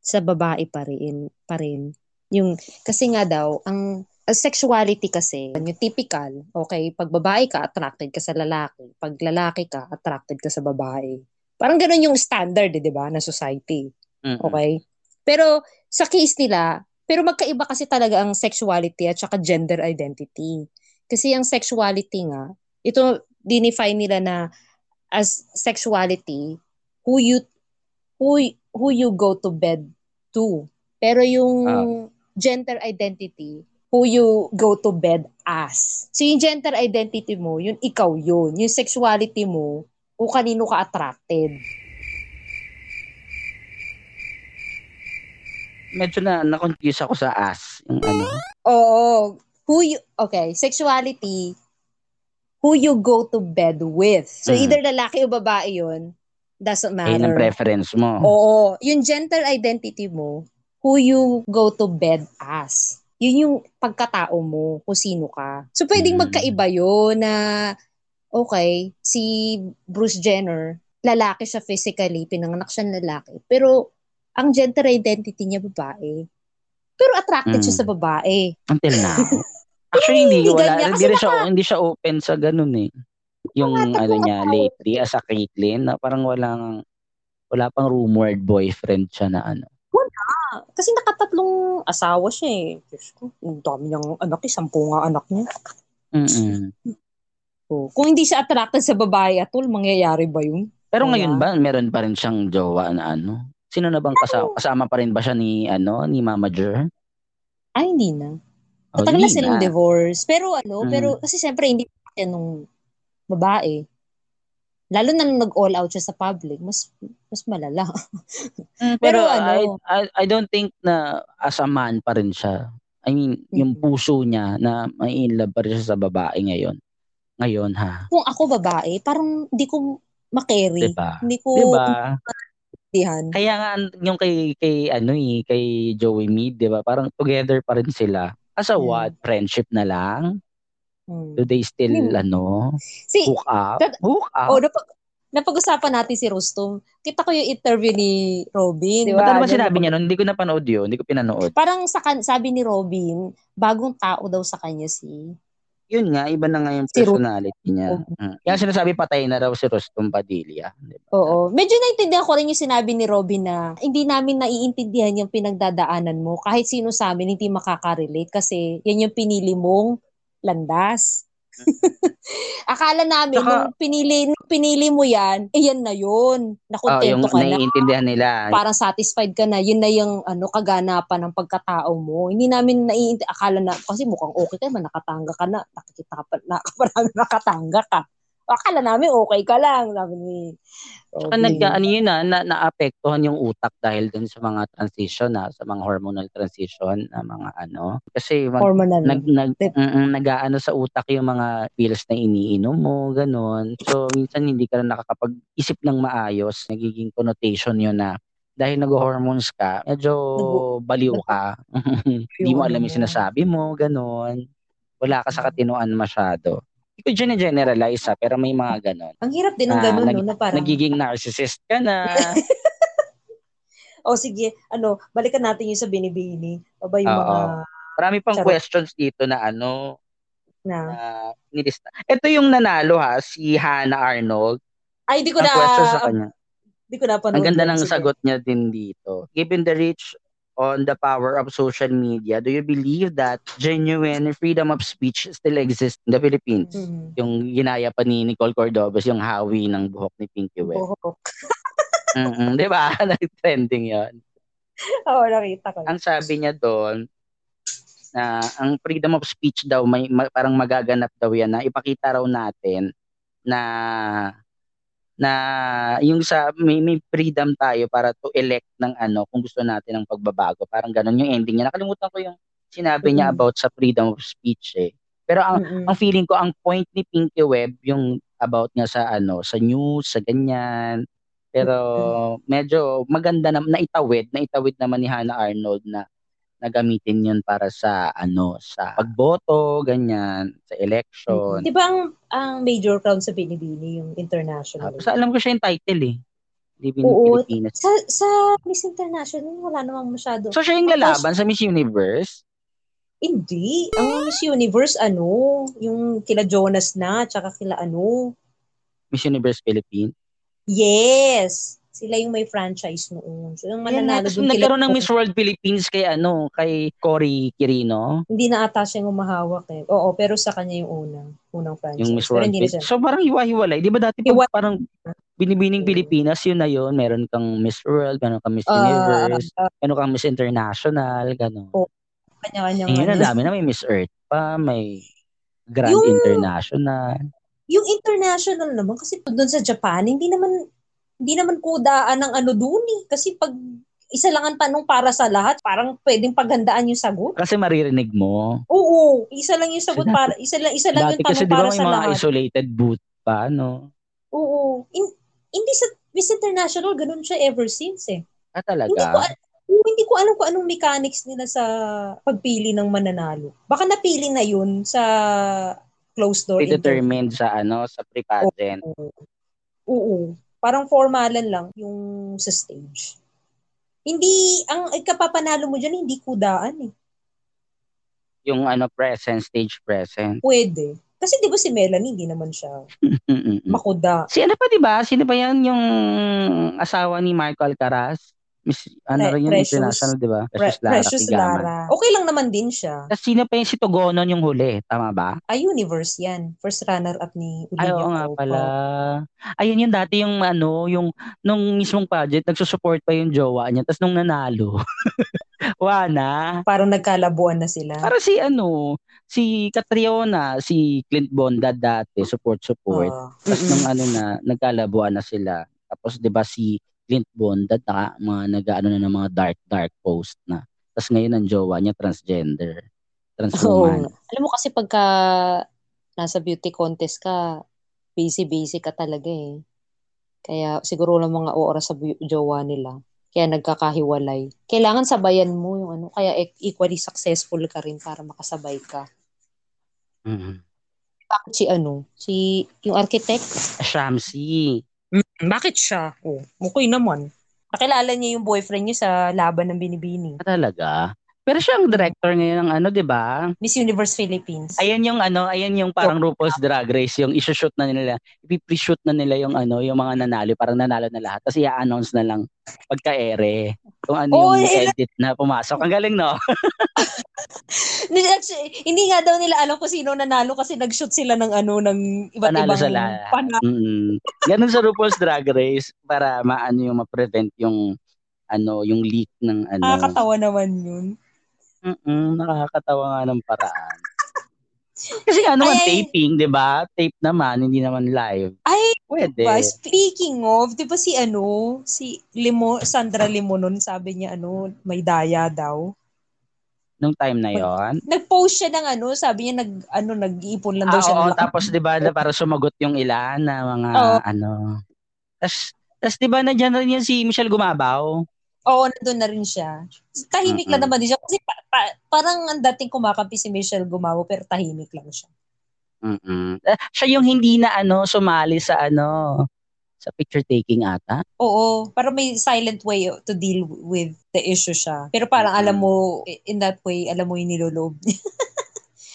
sa babae pa rin, pa rin. Yung kasi nga daw ang ang sexuality kasi, yung typical, okay, pag babae ka, attracted ka sa lalaki. Pag lalaki ka, attracted ka sa babae. Parang ganun yung standard, eh, di ba, na society. Mm-mm. Okay? Pero sa case nila, pero magkaiba kasi talaga ang sexuality at saka gender identity. Kasi ang sexuality nga, ito dinefine nila na as sexuality who you who who you go to bed to. Pero yung Ah. gender identity, who you go to bed as. So yung gender identity mo, yun ikaw yun. Yung sexuality mo, kung kanino ka attracted. Medyo na na-confuse ako sa ass, yung ano. Oo. Who you, okay, sexuality, who you go to bed with. So Mm. either lalaki o babae yun, doesn't Ayun ang matter. preference mo. Oo. Yung gender identity mo, who you go to bed as. Yun yung pagkatao mo, kung sino ka. So, pwedeng Mm. magkaiba yun na, okay, si Bruce Jenner, lalaki siya physically, pinanganak siya ng lalaki. Pero, ang gender identity niya babae. Pero attracted siya Mm. sa babae. Until now. Actually, hindi, hindi wala, hindi, rin siya, hindi siya open sa ganun eh. Yung Ate, ano niya ako- lately as a Caitlyn, na parang walang, wala pang rumored boyfriend siya na ano. Ah, Kasi nakatatlong asawa siya eh. Diyos ko, ang dami niyang anak eh. Sampu nga anak niya. Mm-mm. So, kung hindi siya attracted sa babae at all, mangyayari ba yun? Pero Wala. ngayon ba, meron pa rin siyang jowa na ano? Sino na bang kasama? Kasama pa rin ba siya ni, ano, ni Mama Jer? Ay, hindi na. O, Matagal na hindi silang na. divorce. Pero ano, Mm. pero kasi siyempre hindi pa siya nung babae. Lalo na nung nag-all out siya sa public, mas mas malala. Mm, Pero Pero, ano- I, I, I don't think na as a man pa rin siya. I mean, yung puso niya na may in love pa rin siya sa babae ngayon. Ngayon ha. Kung ako babae, parang hindi ko makarry. Diba? Hindi ko Diba? intindihan. Kaya nga yung kay kay ano eh, kay Joey Mead, 'di ba? Parang together pa rin sila. As a Mm. what? Friendship na lang? Hmm. Do they still Hmm. ano, Si, hook up? That- hook up? oh, napag, napag-usapan natin si Rustum. Kita ko yung interview ni Robin. Di Ba't ba? ano ba sinabi niya nun? Hindi ko napanood yun. Hindi ko pinanood. Parang sa sabi ni Robin, bagong tao daw sa kanya si Yun nga, iba na nga yung Si personality niya. Mm. Kaya sinasabi patay na raw si Rustom Padilla. Di ba? Oo. Medyo naintindihan ko rin yung sinabi ni Robin na hindi namin naiintindihan yung pinagdadaanan mo. Kahit sino sa amin hindi makaka-relate kasi yan yung pinili mong landas. Akala namin Saka- nung pinili nung pinili mo yan, eh yan na yun. Oh, yung Nakontento ka na. naiintindihan nila. Parang satisfied ka na. Yun na yung ano, kaganapan ng pagkatao mo. Hindi namin naiintindihan. Akala na, kasi mukhang okay ka nakatanga ka na. Nakikita ka pa, na, nakatanga ka. Akala namin okay ka lang. Sabi ni Saka Robin. nag, ano yun na, na, naapektuhan yung utak dahil dun sa mga transition na, sa mga hormonal transition na mga ano. Kasi mag, hormonal. nag nag mm, nag-aano sa utak yung mga pills na iniinom mo, ganun. So minsan hindi ka na nakakapag-isip ng maayos, nagiging connotation yun na dahil nag-hormones ka, medyo baliw ka. Hindi mo alam yung sinasabi mo, ganun. Wala ka sa katinuan masyado. Hindi ko generalize ha, pero may mga ganun. Ang hirap din ng ganun, nag- no? Na parang, Nagiging narcissist ka na. oh sige, ano, balikan natin yung sa binibini. O ba yung Oo. mga, Marami pang Charot. questions dito na ano, na, na nilista. Ito yung nanalo ha, si Hannah Arnold. ay, di ko Ang na, question sa kanya. di ko na panood. Ang ganda ng Sige. sagot niya din dito. Given the reach on the power of social media, do you believe that genuine freedom of speech still exists in the Philippines? Mhm. Yung ginaya pa ni Nicole Cordobes, yung hawi ng buhok ni Pinky Web. Buhok. Di ba? Nag-trending yon. Oo, nakita ko. Ang sabi niya doon, na ang freedom of speech daw, may, ma- parang magaganap daw yan na ipakita raw natin na na yung sa may, may freedom tayo para to elect ng ano kung gusto natin ng pagbabago. Parang ganun yung ending niya. Nakalimutan ko yung sinabi niya about sa freedom of speech eh. Pero ang Mm-mm. ang feeling ko ang point ni Pinky Web yung about niya sa ano sa news sa ganyan pero medyo maganda na naitawid naitawid naman ni Hannah Arnold na nagamitin yun para sa ano sa pagboto ganyan sa election Di ba ang, ang major crown sa Binibini, yung international? Tapos alam ko siya yung title eh Living in Oo. Pilipinas Sa, sa Miss International, wala namang masyado. so siya yung lalaban sa Miss Universe Hindi. Ang Miss Universe, ano, yung kila Jonas na, tsaka kila ano. Miss Universe Philippines Yes! Sila yung may franchise noon. So, yung mananalo dun kila- nagkaroon ng Miss World Philippines kay ano kay Cory Quirino Hindi na ata siya yung mahawak eh. Oo, pero sa kanya yung unang, unang franchise. Yung Miss pero World Philippines. So parang hiwa-hiwalay. Di ba dati Hiwa- parang binibining Mm. Pilipinas, yun na yun. Meron kang Miss World, meron kang Miss Ah, Universe, ah, meron kang Miss International, gano'n. Oh, kanya-kanya Ngayon, nga ang na. dami na. May Miss Earth pa, may Grand Yung- International. Yung international naman, kasi doon sa Japan, hindi naman, hindi naman kudaan ng ano doon eh. Kasi pag isa lang ang tanong para sa lahat, parang pwedeng paghandaan yung sagot. Kasi maririnig mo. Oo, isa lang yung sagot para isa lang isa lang yung kasi tanong di ba para may sa mga lahat. isolated booth pa, no? Oo. In- hindi sa Miss International ganun siya ever since eh. Ah, Hindi ko talaga? al- hindi ko alam kung anong mechanics nila sa pagpili ng mananalo. Baka napili na yun sa closed door. Predetermined sa ano, sa pre-pageant. Oo. Oo. Parang formalan lang yung sa stage. Hindi, ang ikapapanalo mo dyan, hindi kudaan eh. Yung ano, present, stage present. Pwede. Kasi di ba si Melanie, hindi naman siya makuda. Si ano pa, di ba? Sino ba yan yung asawa ni Marco Alcaraz? Miss, ano Pre- rin yung Precious. international, di ba? Pre- Precious Lara Precious Kigaman. Lara. Okay lang naman din siya. Tapos sino pa yung si Togonon yung huli? Tama ba? A universe yan. First runner-up ni Olivia Ay, oo nga Pope. pala. Ayun yung dati yung ano, yung nung mismong pageant, nagsusupport pa yung jowa niya. Tapos nung nanalo, wana. Parang nagkalabuan na sila. Para si ano, si Catriona, si Clint Bondad dati, support-support. Ah. Tapos nung ano na, nagkalabuan na sila. Tapos 'di ba si Clint Bondad, naka, mga nag-ano na ng mga dark dark post na. Tapos ngayon ang jowa niya transgender. Transwoman. Oo. Alam mo kasi pagka nasa beauty contest ka, busy-busy ka talaga eh. Kaya siguro lang mga oras sa bu- jowa nila. Kaya nagkakahiwalay. Kailangan sabayan mo yung ano. Kaya e- equally successful ka rin para makasabay ka. Mhm. Bakit si ano? Si, yung architect? Shamsi. Bakit siya? Oh, okay naman. Nakilala niya yung boyfriend niya sa laban ng binibini. Ah, Talaga. Pero siya ang director ngayon ng ano, 'di ba? Miss Universe Philippines. Ayan yung ano, ayan yung parang RuPaul's Drag Race, yung i-shoot na nila, i-pre-shoot na nila yung ano, yung mga nanalo, parang nanalo na lahat. Tapos i-announce na lang pagka-ere kung ano Oh, yung eh, edit na pumasok. Ang galing, no? Actually, hindi nga daw nila alam kung sino nanalo kasi nag-shoot sila ng ano ng iba't Panalo ibang sa lahat. pana- Mm. Ganun sa RuPaul's Drag Race para maano yung ma-prevent yung ano, yung leak ng ano. Nakakatawa naman yun. Mm-mm, nakakatawa nga ng paraan. Kasi ano naman taping, 'di ba? Tape naman, hindi naman live. Ay, Pwede. Ba, speaking of, di ba si ano, si Limo, Sandra Limonon, sabi niya ano, may daya daw. Nung time na 'yon. Nag-post siya ng ano, sabi niya nag, ano, nag-iipon lang daw Ah, siya oo, tapos 'di ba na para sumagot yung ilan na mga Oo. ano. Tapos tapos 'di ba nandiyan rin yan si Michelle Gumabaw? Oo, nandun na rin siya. Tahimik lang Mm-mm. naman din siya. Kasi pa- pa- parang ang dating kumakampi si Michelle Gumawa, pero tahimik lang siya. Mm. siya yung hindi na ano sumali sa ano sa picture taking ata. Oo, parang may silent way to deal with the issue siya. Pero parang Mm-mm. alam mo, in that way, alam mo yung niloloob niya.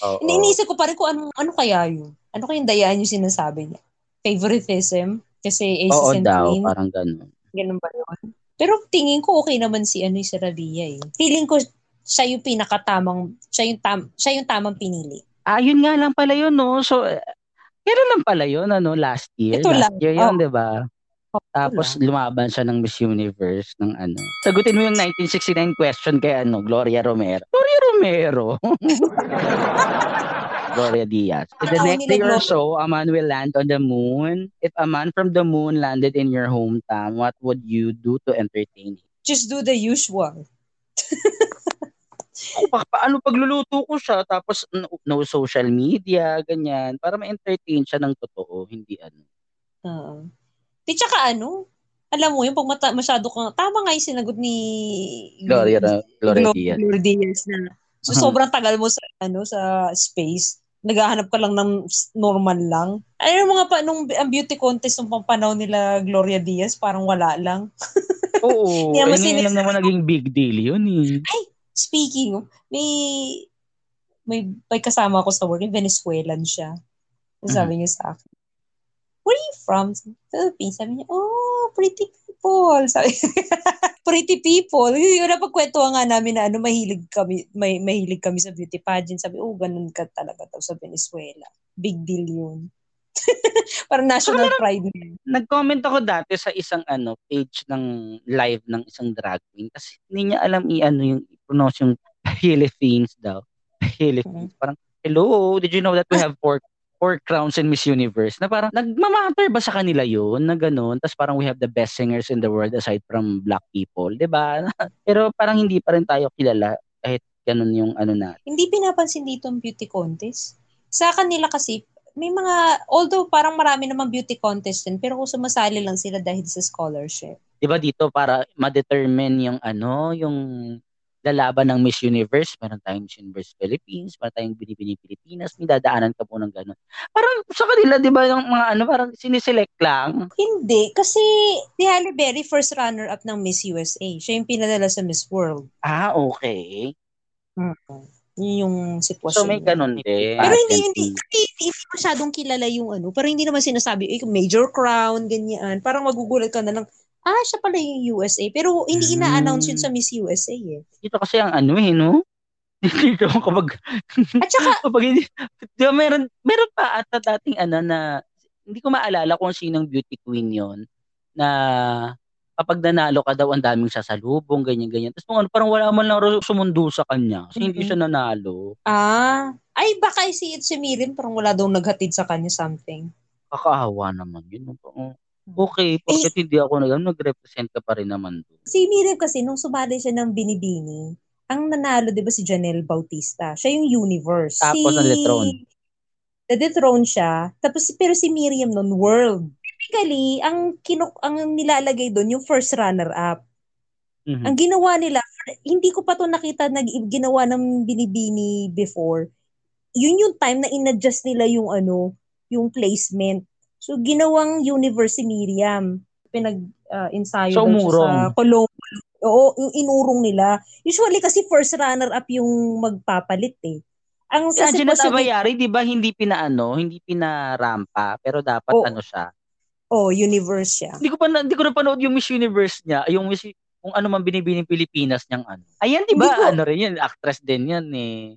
Oo. Hindi, Iniisip ko pa rin kung ano, ano kaya yun. Ano kayang dayaan yung sinasabi niya? Favoritism? Kasi aces Oo and daw, queens? parang ganun. Ganun ba yun? Pero tingin ko okay naman si ano si Rabia eh. Feeling ko siya yung pinakatamang, siya yung, tam, siya yung tamang pinili. Ah, yun nga lang pala yun, no? So, eh, kailan lang pala yun, ano, last year? Ito last lang. year yun, Oh. di ba? Tapos lumaban siya ng Miss Universe ng ano. Sagutin mo yung 1969 question kay ano, Gloria Romero. Gloria Romero. Gloria Diaz. In the Ano next day or Gloria? so, a man will land on the moon. If a man from the moon landed in your hometown, what would you do to entertain him? Just do the usual. Pa- paano pagluluto ko siya tapos no, no social media, ganyan, para ma-entertain siya ng totoo, hindi ano. Oo. Di tsaka ano, alam mo yung pag mata, masyado kang, tama nga yung sinagot ni Gloria, Gloria Glo- Diaz. Gloria Diaz na. So, Mhm. sobrang tagal mo sa, ano, sa space. Naghahanap ka lang ng normal lang. Ano yung mga pa, nung ang beauty contest nung pampanaw nila Gloria Diaz, parang wala lang. Oo, Hindi eh, naman sinis- lang naman naging big deal yun eh. Speaking of, may, may, may kasama ko sa work, yung Venezuelan siya. Sabi niya sa akin, where are you from? Philippines. Sabi niya, oh, pretty people. Sabi pretty people. Yung napagkwentuhan nga namin na ano, mahilig kami, may, mahilig kami sa beauty pageant. Sabi, oh, ganun ka talaga daw sa Venezuela. Big deal yun. Parang national pride niya. Nag-comment ako dati sa isang ano page ng live ng isang drag queen kasi hindi niya alam i-ano yung i-pronounce yung Philippines daw. Philippines. Parang, hello, did you know that we have four four crowns in Miss Universe na parang nagmamatter ba sa kanila yun na ganun tapos parang we have the best singers in the world aside from black people 'di ba pero parang hindi pa rin tayo kilala kahit ganun yung ano na Hindi pinapansin dito ang beauty contest. Sa kanila kasi, may mga, although parang marami namang beauty contest din, pero kung sumasali lang sila dahil sa scholarship. 'di ba dito para ma-determine yung ano yung lalaban ng Miss Universe, meron tayong Miss Universe Philippines, meron tayong Binibini Pilipinas, may dadaanan ka po ng gano'n. Parang sa kanila, di ba, yung mga ano, parang siniselect lang. Hindi, kasi si Halle Berry first runner-up ng Miss USA. Siya yung pinadala sa Miss World. Ah, okay. Yun yung sitwasyon. So may ganun din. Pero hindi, hindi, hindi, hindi masyadong kilala yung ano. Pero hindi naman sinasabi, eh, major crown, ganyan. Parang magugulat ka na lang, ah, siya pala yung USA. Pero hindi Hmm. ina-announce yun sa Miss USA eh. Dito kasi ang ano eh, no? Dito kapag, At saka, kapag hindi, di ba, meron, meron pa ata dating ano na, hindi ko maalala kung sinong beauty queen yon na kapag nanalo ka daw, ang daming sasalubong, ganyan-ganyan. Tapos kung ano, parang wala man lang sumundo sa kanya. Kasi hindi Mhm. siya nanalo. ah, ay baka si si Mirin parang wala daw naghatid sa kanya something. Kakaawa naman yun. Oh, Okay, bakit hindi ako nag nag-represent ka pa rin naman doon. Si Miriam kasi, nung sumali siya ng Binibini, ang nanalo, di ba, si Janelle Bautista. Siya yung universe. Tapos si... na-dethrone. Na-dethrone siya. Tapos, pero si Miriam nun, world. Typically, ang, kinuk ang nilalagay doon, yung first runner-up. Mhm. Ang ginawa nila, hindi ko pa to nakita na ginawa ng Binibini before. Yun yung time na in-adjust nila yung ano, yung placement. So, ginawang universe si Miriam. Pinag-ensayo So, daw siya umurong. sa Colombo. Oo, yung inurong nila. Usually kasi first runner-up yung magpapalit eh. Ang sa Angela sitwasyon ni- Tabayari, di ba, hindi pinaano, hindi pinarampa, pero dapat Oo. ano siya. Oh, universe siya. Hindi ko pa na- hindi ko napanood yung Miss Universe niya, yung Miss kung ano man binibining Pilipinas niyang ano. Ayan, di ba? Ko- Ano rin yun, actress din yan eh.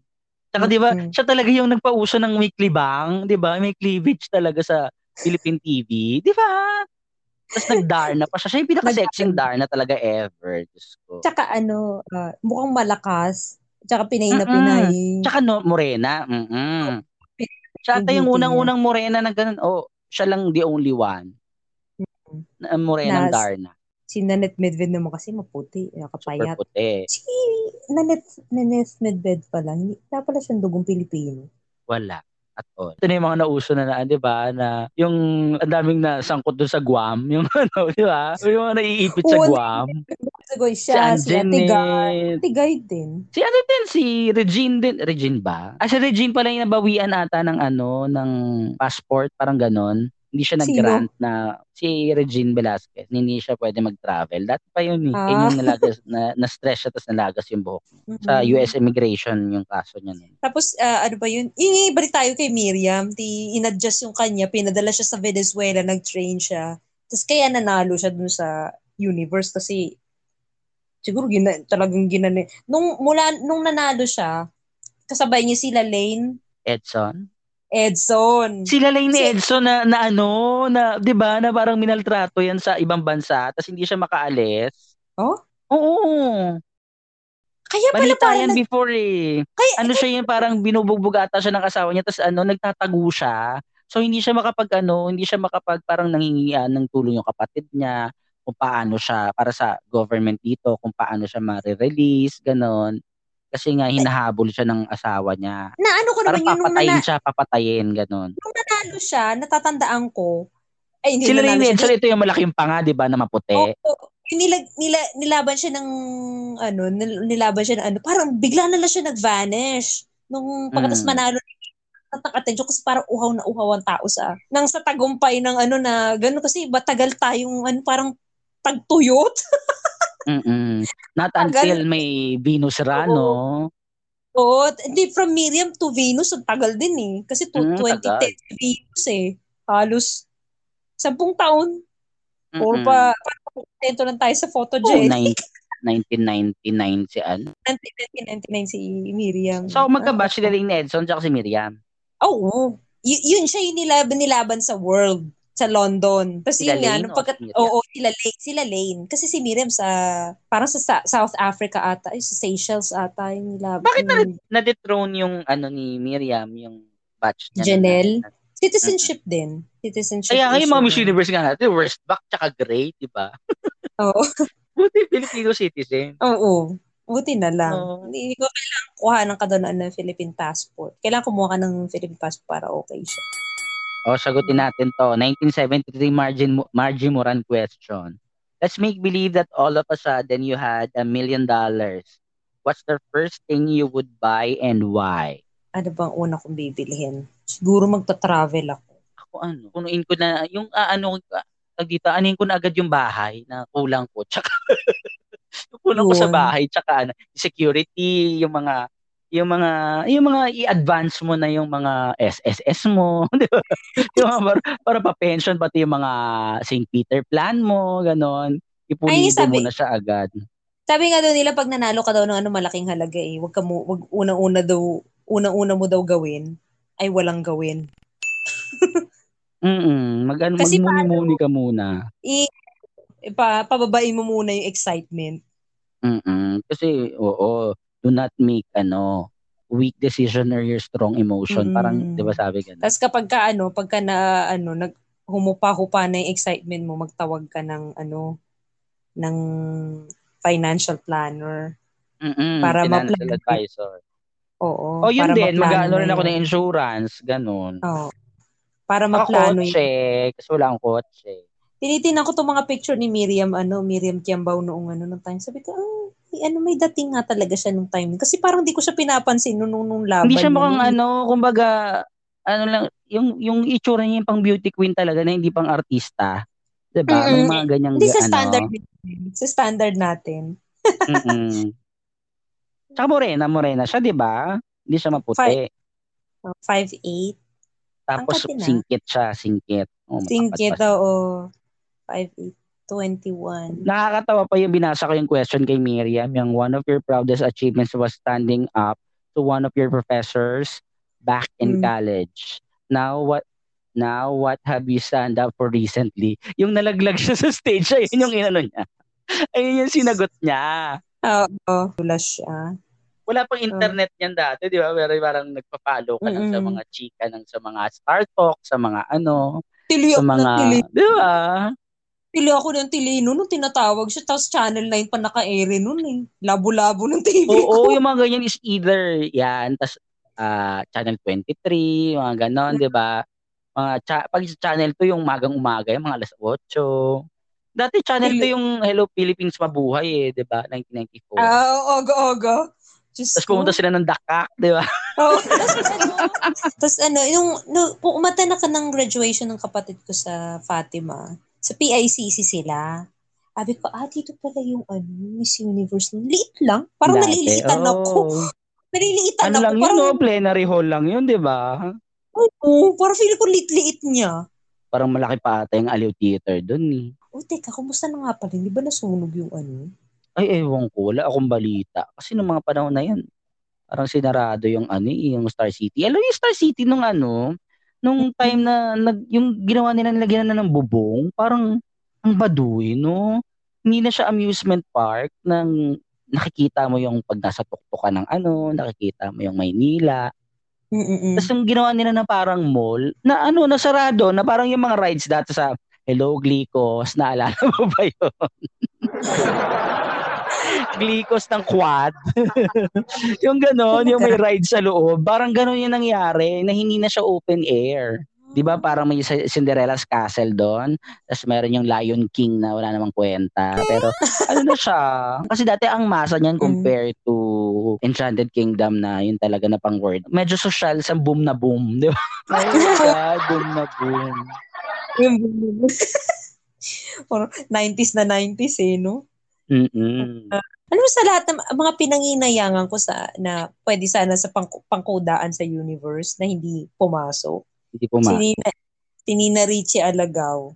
Tsaka di ba, siya talaga yung nagpauso ng may klibang, di ba? May cleavage talaga sa Philippine TV, di ba? Tapos nag-Darna pa siya. Siya yung pinaka-sexing Darna talaga ever. Diyos ko. Tsaka ano, ah, mukhang malakas. Tsaka pinay na pinay. Tsaka no, morena. Mm-mm. Siya ata Yung unang-unang morena na ganun. Oh, siya lang the only one. Na morena ng Darna. Si Nanette Medved naman kasi maputi, Super nakapayat. puti. Si Nanette, Nanette Medved pala, hindi wala pala siyang dugong Pilipino. Wala. At all. Ito na yung mga nauso na na, di ba? Na yung ang daming nasangkot doon sa Guam. Yung ano, di ba? Yung mga naiipit sa Guam. Sagoy Si siya, si. Ate Guy din. Si ano din, si Regine din. Regine ba? Ah, si Regine pala yung nabawian ata ng ano, ng passport, parang ganon. Hindi siya nag-grant na si Regine Velasquez. Hindi siya pwede mag-travel. Dati pa yun eh. Ah. Yun yung nalagas, na, na-stress siya tapos nalagas yung buhok. Sa Mhm. US immigration yung kaso niya. nun. Tapos, ah, ano ba yun? Yung ibalik tayo kay Miriam, di inadjust yung kanya, pinadala siya sa Venezuela, nag-train siya. Tapos kaya nanalo siya dun sa universe kasi siguro gina, talagang ginano. Nung, mula, nung nanalo siya, kasabay niya sila Lane, Edson? Edson. Sila lang ni Edson na, na ano, na 'di ba, na parang minaltrato 'yan sa ibang bansa, tapos hindi siya makaalis. Oh? Oo. Kaya pala Balita parang yan nag- before eh. kaya, Ano siya yung parang binubugbog ata siya ng asawa niya, tapos ano, nagtatago siya. So hindi siya makapag ano, hindi siya makapag parang nangingian ng tulong yung kapatid niya, kung paano siya para sa government dito, kung paano siya ma-release, ganon. Kasi nga hinahabol siya ng asawa niya. na ano ko naman yun, nung, nana, siya, papatayin, ganon. nung nanalo siya, natatandaan ko, ay hindi Sila rin siya. Edson, ito yung malaking panga, di ba, na maputi. Oo. Yung nila, nila, nilaban siya ng, ano, nil- nilaban siya ng ano, parang bigla na lang siya nag-vanish. Nung pagkatapos Mm. manalo, natakatensyo kasi parang uhaw na uhaw ang tao sa, nang sa tagumpay ng ano na, gano'n kasi matagal tayong, ano, parang tagtuyot. Mm-mm. Not Tagal. until may Venus Rano. Oo, hindi from Miriam to Venus, ang tagal din eh. Kasi to, Mm, 2010 Venus eh. Halos sampung taon. Or Mm-mm. pa, parang kontento lang tayo sa Oh, photogenic. nine- 1999 si Ann. 1999 si Miriam. So, rin ni Edson tsaka si Miriam. Oo. Y- yun siya yung nilaban, nilaban sa world sa London. Tapos Sila yun nga, nung o pagkat, si Miriam? oo, sila Lane, sila Lane. Kasi si Miriam sa, parang sa, sa South Africa ata, ay, sa Seychelles ata yung nilaban. Bakit na yung na-dethrone yung ano ni Miriam, yung batch niya? Janelle? Na, Citizenship din. Citizenship Kaya ngayon mga issue Miss. Universe nga natin, worst back tsaka gray, di ba? Oo. Buti Filipino citizen. Oo. Buti na lang. Oo. Hindi ko kailangan kuha ng kadunaan ng Philippine passport. Kailangan kumuha ka ng Philippine passport para okay siya. O, sagutin natin to. 1973 margin, margin Moran question. Let's make believe that all of a sudden you had a million dollars. What's the first thing you would buy and why? Ano bang una kong bibilihin? Siguro magta-travel ako. Ako ano, punuin ko na, yung ah, ano, ah, tag dito, anuin ko na agad yung bahay na kulang ko. Tsaka, yung kulang ko sa Yun. bahay. Tsaka ano, security, yung mga, yung mga, yung mga i-advance mo na yung mga SSS mo, di ba? yung mga para, para pa-pension, pati yung mga St. Peter plan mo, ganon. Ipulido sabi- mo na siya agad. Sabi nga daw nila pag nanalo ka daw ng ano malaking halaga eh, wag ka mo wag unang-una daw unang-una mo daw gawin ay walang gawin. Mm mag, ano, magmuni-muni ka muna. I pa, pababain mo muna yung excitement. Mm Kasi, oo, do not make, ano, weak decision or your strong emotion. Mm. Parang, di ba sabi ganun? Tapos kapag ka ano, pagka na ano, nag humupa-hupa na yung excitement mo, magtawag ka ng ano ng financial planner. Mm-mm, para ma-plan. advisor. Oo. Oh, yun din. Mag-ano na rin ako ng insurance. Ganun. Oo. Para Ako maplano kotse. yun. Kasi wala akong kotse. Tinitingnan ko itong mga picture ni Miriam, ano, Miriam Kiambao noong ano, nung time. Sabi ko, ah, may, ano, may dating nga talaga siya nung time. Kasi parang di ko siya pinapansin nung, nung, nung laban. Hindi siya niya. mukhang Nung- ano, kumbaga, ano lang, yung, yung itsura niya yung pang beauty queen talaga na hindi pang artista. Diba? May Mm-mm. mga ganyang, Hindi sa ano. standard natin. Sa standard natin. Mm-mm. Tsaka morena, morena siya, di ba? Hindi siya maputi. Five- Oh, 5'8". Tapos singkit siya, singkit. Oh, Singkit, oo. 5'8", 21. Nakakatawa pa yung binasa ko yung question kay Miriam, yung one of your proudest achievements was standing up to one of your professors back in Mm. college. Now what now what have you stand up for recently? Yung nalaglag siya sa stage, ayun yung inano niya. Ayun yung sinagot niya. Oo, wala siya. Wala pang internet niyan dati, di ba? Pero parang nagpa-follow ka lang sa mga chika, ng, sa mga Star Talk, sa mga ano, Tili sa ako ng tili. mga, di ba? Tili ako ng tili nung tinatawag siya. Tapos Channel 9 pa naka-ere nun eh. Labo-labo ng TV Oo, ko. yung mga ganyan is either yan, tas ah, Channel 23, mga ganon, di ba? Mga cha- pag sa Channel 2, yung magang umaga, yung mga alas 8. Dati Channel 2 yung Hello Philippines Mabuhay eh, di ba? 1994. Ah, ogo, ogo. Diyos Tapos pumunta sila ng Dakak, di ba? Oo. Tapos ano, tapos ano, yung, no, umata na ka ng graduation ng kapatid ko sa Fatima. Sa PICC sila. Sabi ko, ah, dito pala yung ano, Miss Universe. Liit lang. Parang Dati, naliliitan oo. ako. Naliliitan Ano ako. lang yun, parang, no? Plenary hall lang yun, di ba? Oo, parang feeling ko liit-liit niya. Parang malaki pa ata yung Aliw Theater dun eh. Oh, teka, kumusta na nga pala? Di ba nasunog yung ano? Ay, ewan ko. Wala akong balita. Kasi nung mga panahon na yan, parang sinarado yung ano eh, yung Star City. Alam yung Star City nung ano, nung time na nag, yung ginawa nila nilagyan na ng bubong, parang ang baduy, no? Hindi na siya amusement park nang nakikita mo yung pag nasa tuktok ka ng ano, nakikita mo yung Maynila. Mm-mm. Tapos yung ginawa nila na parang mall, na ano, nasarado, na parang yung mga rides dati sa Hello Glicos, naalala mo ba yun? Glicos ng quad. yung ganon, yung may ride sa loob. Parang ganon yung nangyari na hindi na siya open air. Di ba parang may Cinderella's Castle doon. Tapos meron yung Lion King na wala namang kwenta. Pero ano na siya? Kasi dati ang masa niyan compared to Enchanted Kingdom na yun talaga na pang word. Medyo social sa boom na boom. Di ba? God, boom na boom. Yung Parang 90s na 90s eh, no? Mm-mm. Alam mo sa lahat ng mga pinanginayangan ko sa na pwede sana sa pang, pangkudaan sa universe na hindi pumasok. Hindi ma. Si Nina, si Nina Richie Alagaw.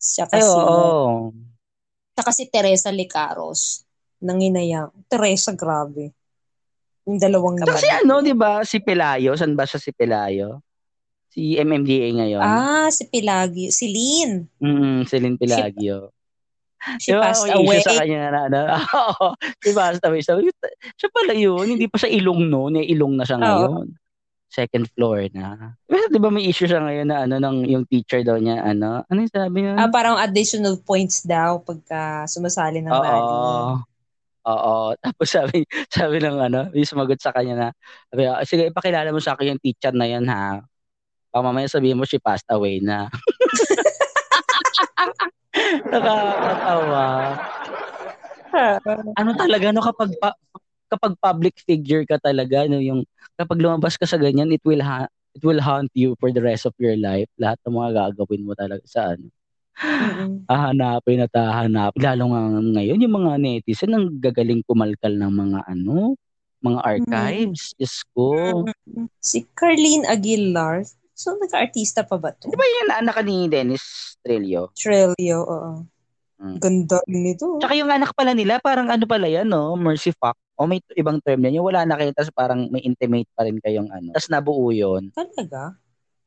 Siya Ay, kasi, oo. siya kasi Teresa Licaros. Nanginayang. Teresa, grabe. Yung dalawang Kasi yan. ano, di ba, si Pelayo, saan ba siya si Pelayo? Si MMDA ngayon. Ah, si Pilagio. Si Lynn. Mm, Celine Pelagio. She Di ba, passed away. sa kanya na, na Oo, si passed away. Ko, siya pala yun, hindi pa siya ilong no, eh, ilong na siya Oo. ngayon. second floor na. Pero di ba may issue siya ngayon na ano, ng, yung teacher daw niya, ano, ano yung sabi niya? Ah, parang additional points daw pagka sumasali ng Oo. rally. Oo. Tapos sabi, sabi ng ano, yung sumagot sa kanya na, sabi, "Ah, sige, ipakilala mo sa akin yung teacher na yan ha. Baka mamaya sabihin mo she passed away na. Nakakatawa. Ano talaga, no, kapag, pa- kapag public figure ka talaga, no, yung, kapag lumabas ka sa ganyan, it will ha- it will haunt you for the rest of your life. Lahat ng mga gagawin mo talaga sa ano. Mm-mm. hahanapin at hahanapin. Lalo nga ngayon, yung mga netizen ang gagaling kumalkal ng mga ano, mga archives. Diyos ko. Si Carlene Aguilar. So, nagka-artista pa ba to? Di ba yan anak ni Dennis Trillo? Trilio, oo. Mm. Ganda nito. Tsaka yung anak pala nila, parang ano pala yan, no? Mercy fuck. O may ibang term yan. Yung wala na kayo, tapos parang may intimate pa rin kayong ano. Tapos nabuo yun. Talaga?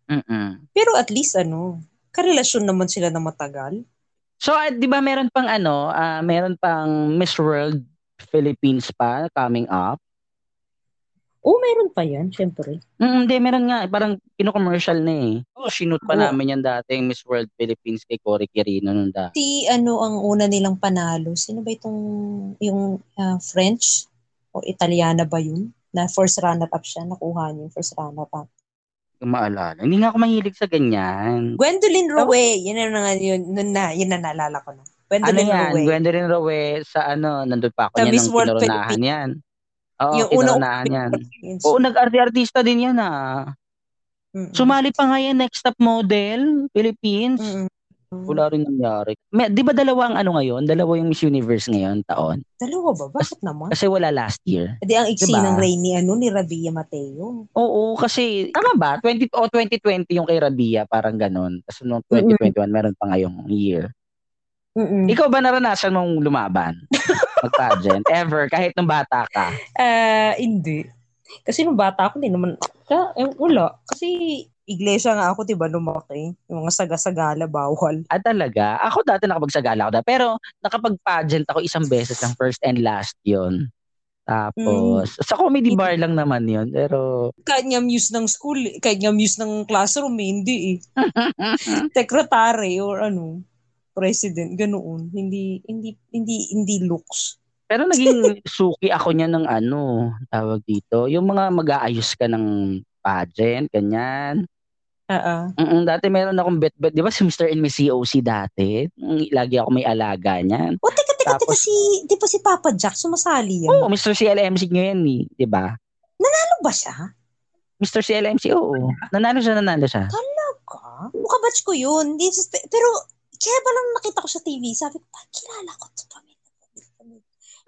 Mm-mm. Pero at least ano, karelasyon naman sila na matagal. So, ah, di ba meron pang ano, ah, meron pang Miss World Philippines pa coming up? Oo, meron pa yan, syempre. Mm, hindi, meron nga. Parang kino-commercial na eh. Oh, sinut pa Oo. namin yan dating Miss World Philippines kay Cory Quirino nung dati. Si ano ang una nilang panalo? Sino ba itong yung ah, French o Italiana ba yun? Na first runner-up siya, nakuha niya yung first runner-up. Maalala. Hindi nga ako mahilig sa ganyan. Gwendolyn Rowe, yun na nga yun, yun na, yun na naalala ko na. Ano Gwendolyn yan? Rowe. Gwendolyn Rowe sa ano, nandun pa ako Sa niyan Miss nung World kinurunahan yan. Oo, Yung kinurunahan yan. Oo, nag-artista din yan ah. Mm-mm. Sumali pa nga yan, Next Top Model, Philippines. Mm-mm. Wala rin nangyari. May, di ba dalawa ang ano ngayon? Dalawa yung Miss Universe ngayon, taon? Dalawa ba? Bakit naman? Kasi wala last year. Hindi ang iksi Diba? ng Ray ni, ano, ni Rabia Mateo. Oo, kasi tama ba? 20 o 2020 yung kay Rabia, parang ganun. Tapos noong 2021 meron pa ngayong year. Mm-mm. Ikaw ba naranasan mong lumaban? Mag-pageant? Ever? Kahit nung bata ka? Ah, hindi. Kasi nung bata ako, hindi naman, ka, eh, wala. Kasi iglesia nga ako, diba, lumaki. Yung mga sagasagala, bawal. Ah, talaga? Ako dati nakapagsagala ako dati. Pero nakapag-pageant ako isang beses lang, first and last yon Tapos, sa comedy bar lang naman yon Pero, Kahit nga muse ng school, kahit nga muse ng classroom, eh, hindi eh. Secretary or ano, president, ganoon. Hindi, hindi, hindi, hindi looks. pero naging suki ako niya ng ano, tawag dito. Yung mga mag-aayos ka ng pageant, ganyan. Ah, ah. Mm dati meron akong bet-bet. Di ba si Mr. and Miss COC dati? Mm, Lagi ako may alaga niyan. O, teka, teka, teka, Tapos- si, di ba si Papa Jack sumasali yan? Oo, Mr. CLMC ngayon eh. Di ba? Ano ba siya? Mr. CLMC, oo. Nanalo siya, nanalo siya. Ka? Kabatch ko yun. Pero, kaya ba lang nakita ko sa TV, sabi ko, pa, kilala ko to pamilya.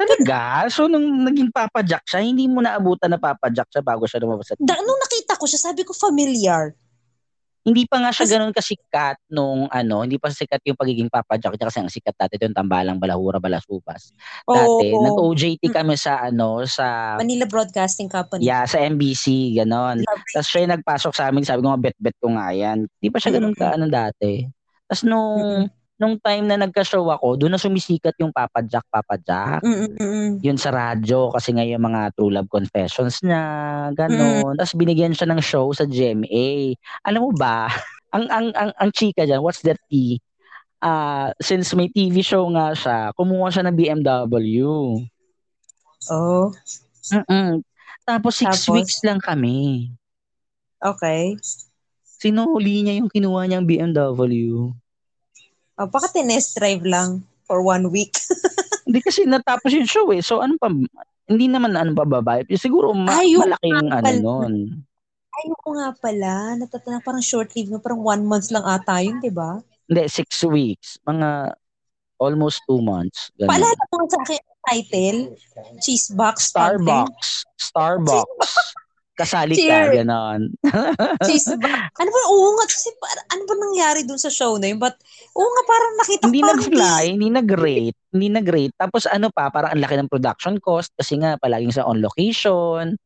Talaga? So, nung naging Papa Jack siya, hindi mo naabutan na Papa Jack siya bago siya lumabas sa Da, nung nakita ko siya, sabi ko, familiar. Hindi pa nga siya Kasi- ganun kasikat nung ano, hindi pa sikat yung pagiging Papa Jack niya kasi ang sikat dati yung Tambalang, Balahura, Balasubas. Dati, Oo. nag-OJT kami sa ano, sa Manila Broadcasting Company. Yeah, sa MBC, ganon. Tapos siya yung nagpasok sa amin, sabi ko nga, bet-bet ko nga yan. Di pa siya ganun ka, ano dati. Tapos nung, nung time na nagka-show ako, doon na sumisikat yung Papa Jack, Papa Jack. Mm-mm-mm. Yun sa radyo, kasi nga yung mga True Love Confessions niya, ganon. Tapos binigyan siya ng show sa GMA. Alam mo ba, ang, ang, ang, ang chika dyan, what's that tea? Ah, since may TV show nga siya, kumuha siya ng BMW. Oh, Mm-mm. Tapos six Tapos? weeks lang kami. okay. Sinuli niya yung kinuha niyang BMW. Oh, baka tinest drive lang for one week. Hindi kasi natapos yung show eh. So ano pa, hindi naman ano pa babae. Siguro ma- Ay, yung malaking ano pala. nun. Ayoko nga pala. Natatana parang short leave na parang one month lang ata yun, di ba? Hindi, six weeks. Mga almost two months. Ganun. Paalala mo sa akin yung title. Cheese box. something. Starbucks. Starbucks. Kasali ka, Cheers. ganon. Cheese box. Ano ba? Oo nga. Kasi para- ano ba nangyari dun sa show na yun? But, oo nga, parang nakita ko hindi parang nag-fly, hindi nag-rate, hindi nag-rate. Tapos ano pa, parang ang laki ng production cost kasi nga palaging sa on location,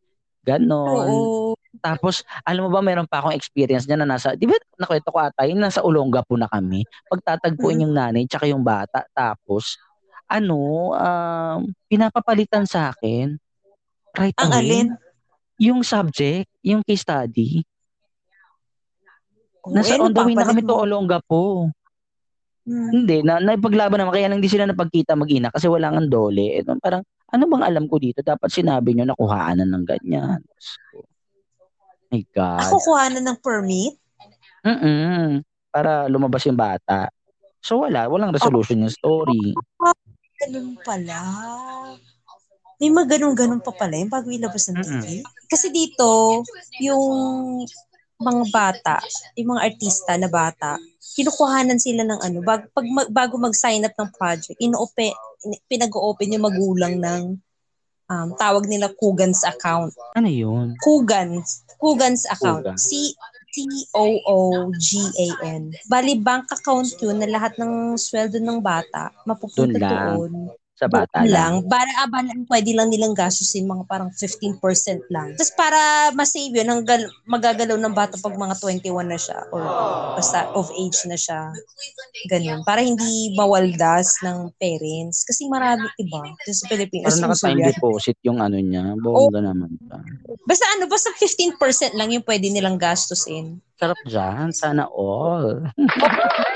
ganon. Oo. Tapos, alam mo ba, meron pa akong experience niya na nasa, di ba, nakwento ko ata, yung nasa Olonga po na kami. Pagtatagpuin Mm. yung nanay, tsaka yung bata. Tapos, ano, um, pinapapalitan sa akin. Right Ang away. alin? Yung subject, yung case study. Oh, Nasa eh, on the way na kami to. Olonga po. Hmm. Hindi, na, naipaglaban naman. Kaya lang hindi sila napagkita mag-ina kasi wala nga dole. Eh, parang, ano bang alam ko dito? Dapat sinabi nyo na kuhaanan ng ganyan. So, my God. Ako na ng permit? Mm-mm. Para lumabas yung bata. So wala, walang resolution yung story. Ganun pala. May mga ganun-ganun pa pala yung bago ilabas ng. TV. Kasi dito, yung mga bata, yung mga artista na bata, kinukuhanan sila ng ano, bag, pag, mag- bago mag-sign up ng project, ino-open, pinag-open yung magulang ng um, tawag nila Kugan's account. Ano yun? Kugan's, Kugan's account. Kugan. C C-O-O-G-A-N. Bali, bank account yun na lahat ng sweldo ng bata mapupunta doon. Sa bata Doon lang. Para abalan, pwede lang nilang gastusin mga parang 15% lang. Tapos para masave yun, hanggang magagalaw ng bata pag mga 21 na siya or basta of age na siya. Ganun. Para hindi mawaldas ng parents. Kasi marami, iba, sa Pilipinas. Parang naka-time deposit yung ano niya. Bongga naman. siya. Basta ano, basta 15% lang yung pwede nilang gastusin. Sarap dyan. Sana all.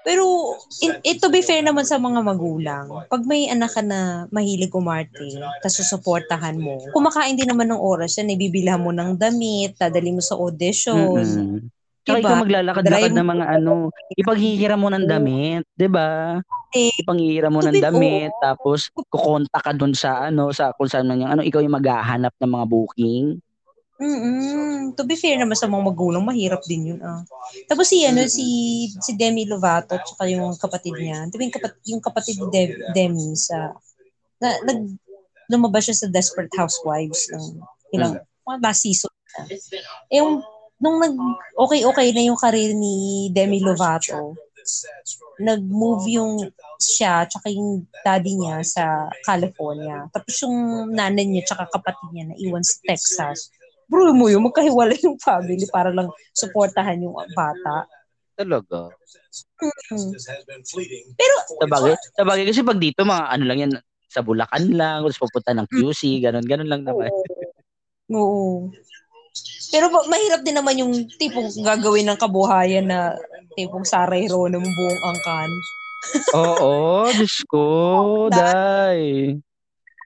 Pero in, it, to be fair naman sa mga magulang, pag may anak ka na mahilig umarte, tapos susuportahan mo, kumakain din naman ng oras yan, ibibilhan mo ng damit, dadali mo sa audition. Tsaka Diba? ikaw maglalakad-lakad ng mga ano, ipaghihiram mo ng damit, 'di ba? Eh, Ipanghihiram mo ng damit, tapos kukonta ka dun sa ano, sa kung saan man yung ano, ikaw yung maghahanap ng mga booking. Mm-mm. To be fair naman sa mga magulang, mahirap din yun. Ah. Tapos si, ano, si, si Demi Lovato, tsaka yung kapatid niya, yung, kapat, yung kapatid ni Dem- Demi sa, na, nag, lumabas siya sa Desperate Housewives ng ilang, mga last season na. Eh, yung, nung nag, okay-okay na yung career ni Demi Lovato, nag-move yung siya tsaka yung daddy niya sa California. Tapos yung nanay niya tsaka kapatid niya na iwan sa Texas. Bro mo yun, magkahiwalay yung family para lang suportahan yung bata. Talaga. Hmm. Pero, Sabagay, sabagay kasi pag dito mga ano lang yan, sa Bulacan lang, tapos pupunta ng QC, ganun, ganun lang naman. oo. Pero ba- mahirap din naman yung tipong gagawin ng kabuhayan na tipong Saray Ro ng buong angkan. Oo, Diyos ko, day.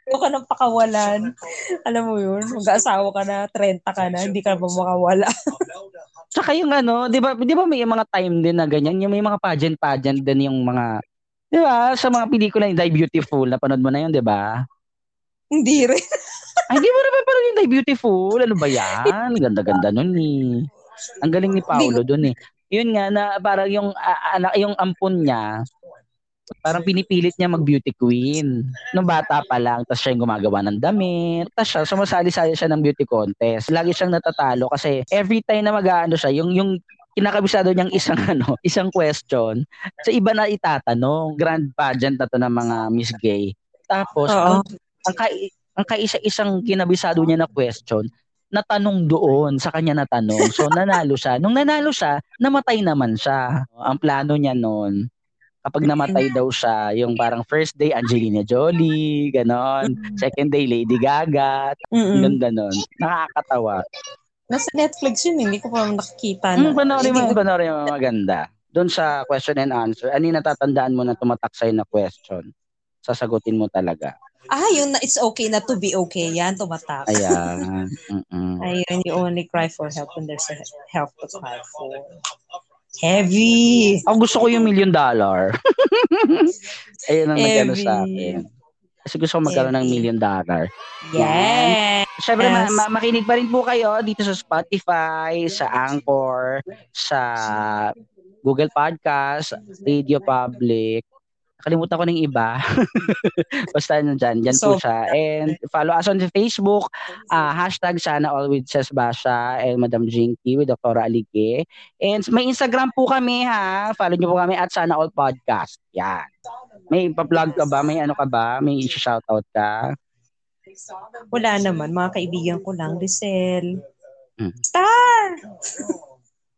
Ayaw ka ng pakawalan. Alam mo yun, mag-aasawa ka na, 30 ka na, hindi ka na makawala. Tsaka yung ano, 'di ba, 'di ba may mga time din na ganyan, yung may mga pageant pageant din yung mga 'di ba, sa mga pelikula yung Die Beautiful, napanood mo na yun, 'di ba? hindi rin. Ay, hindi mo na parang yung Die Beautiful. Ano ba yan? Ganda-ganda nun eh. Ang galing ni Paolo dun eh. Yun nga na parang yung ah, anak yung ampon niya parang pinipilit niya mag-beauty queen. Nung bata pa lang, tapos siya yung gumagawa ng damit. Tapos siya, sumasali-sali siya ng beauty contest. Lagi siyang natatalo kasi every time na mag-ano siya, yung, yung kinakabisado niyang isang ano, isang question, sa iba na itatanong. Grand pageant na to ng mga Miss Gay. Tapos, Oo. ang, ang, kai, ang kaisa-isang kinabisado niya na question, natanong doon, sa kanya natanong. So, nanalo siya. Nung nanalo siya, namatay naman siya. Ang plano niya noon, kapag namatay daw siya, yung parang first day Angelina Jolie, ganon. Second day Lady Gaga, ganda nun. Nakakatawa. Nasa Netflix yun, hindi ko pa nakikita na. panoorin mo, panoorin mo, maganda. Doon sa question and answer, ano yung natatandaan mo na tumatak sa'yo na question? Sasagutin mo talaga. Ah, yung na, it's okay na to be okay. Yan, tumatak. Ayan. Mm-mm. Ayun, you only cry for help when there's a help to cry for. Heavy! Ako gusto ko yung million dollar. Ayun ang nagano Heavy. sa akin. Kasi gusto ko magkaroon ng million dollar. Yes! Siyempre, ma- Yes. ma- makinig pa rin po kayo dito sa Spotify, sa Anchor, sa Google Podcast, Radio Public. Nakalimutan ko ng iba. Basta nyo dyan. Dyan po So- siya. And follow us on Facebook. ah hashtag sana all with Ses Basha and Madam Jinky with Dr. Alige. And may Instagram po kami ha. Follow nyo po kami at sana all podcast. Yan. May pa-plug ka ba? May ano ka ba? May i-shoutout ka? Wala naman, mga kaibigan ko lang. Lizelle. Hmm. Star!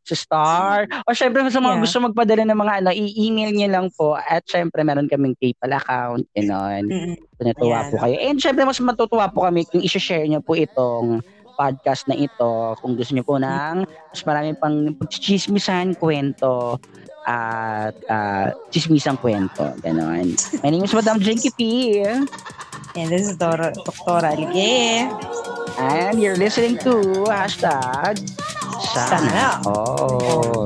Sa Star. O syempre sa mga Yeah. gusto magpadala ng mga ano, i-email niyo lang po at syempre meron kaming PayPal account, gano'n. Mm-mm. Natuwa Ayan. po kayo. And syempre mas matutuwa po kami kung i-share niyo po itong podcast na ito. Kung gusto niyo po ng mas marami pang chismisan, kwento, at uh, chismisang kwento. Ganon. My name is Madam Jinky P. And this is Dora, Doktora Alige. And you're listening to hashtag Sana Sana. Oh.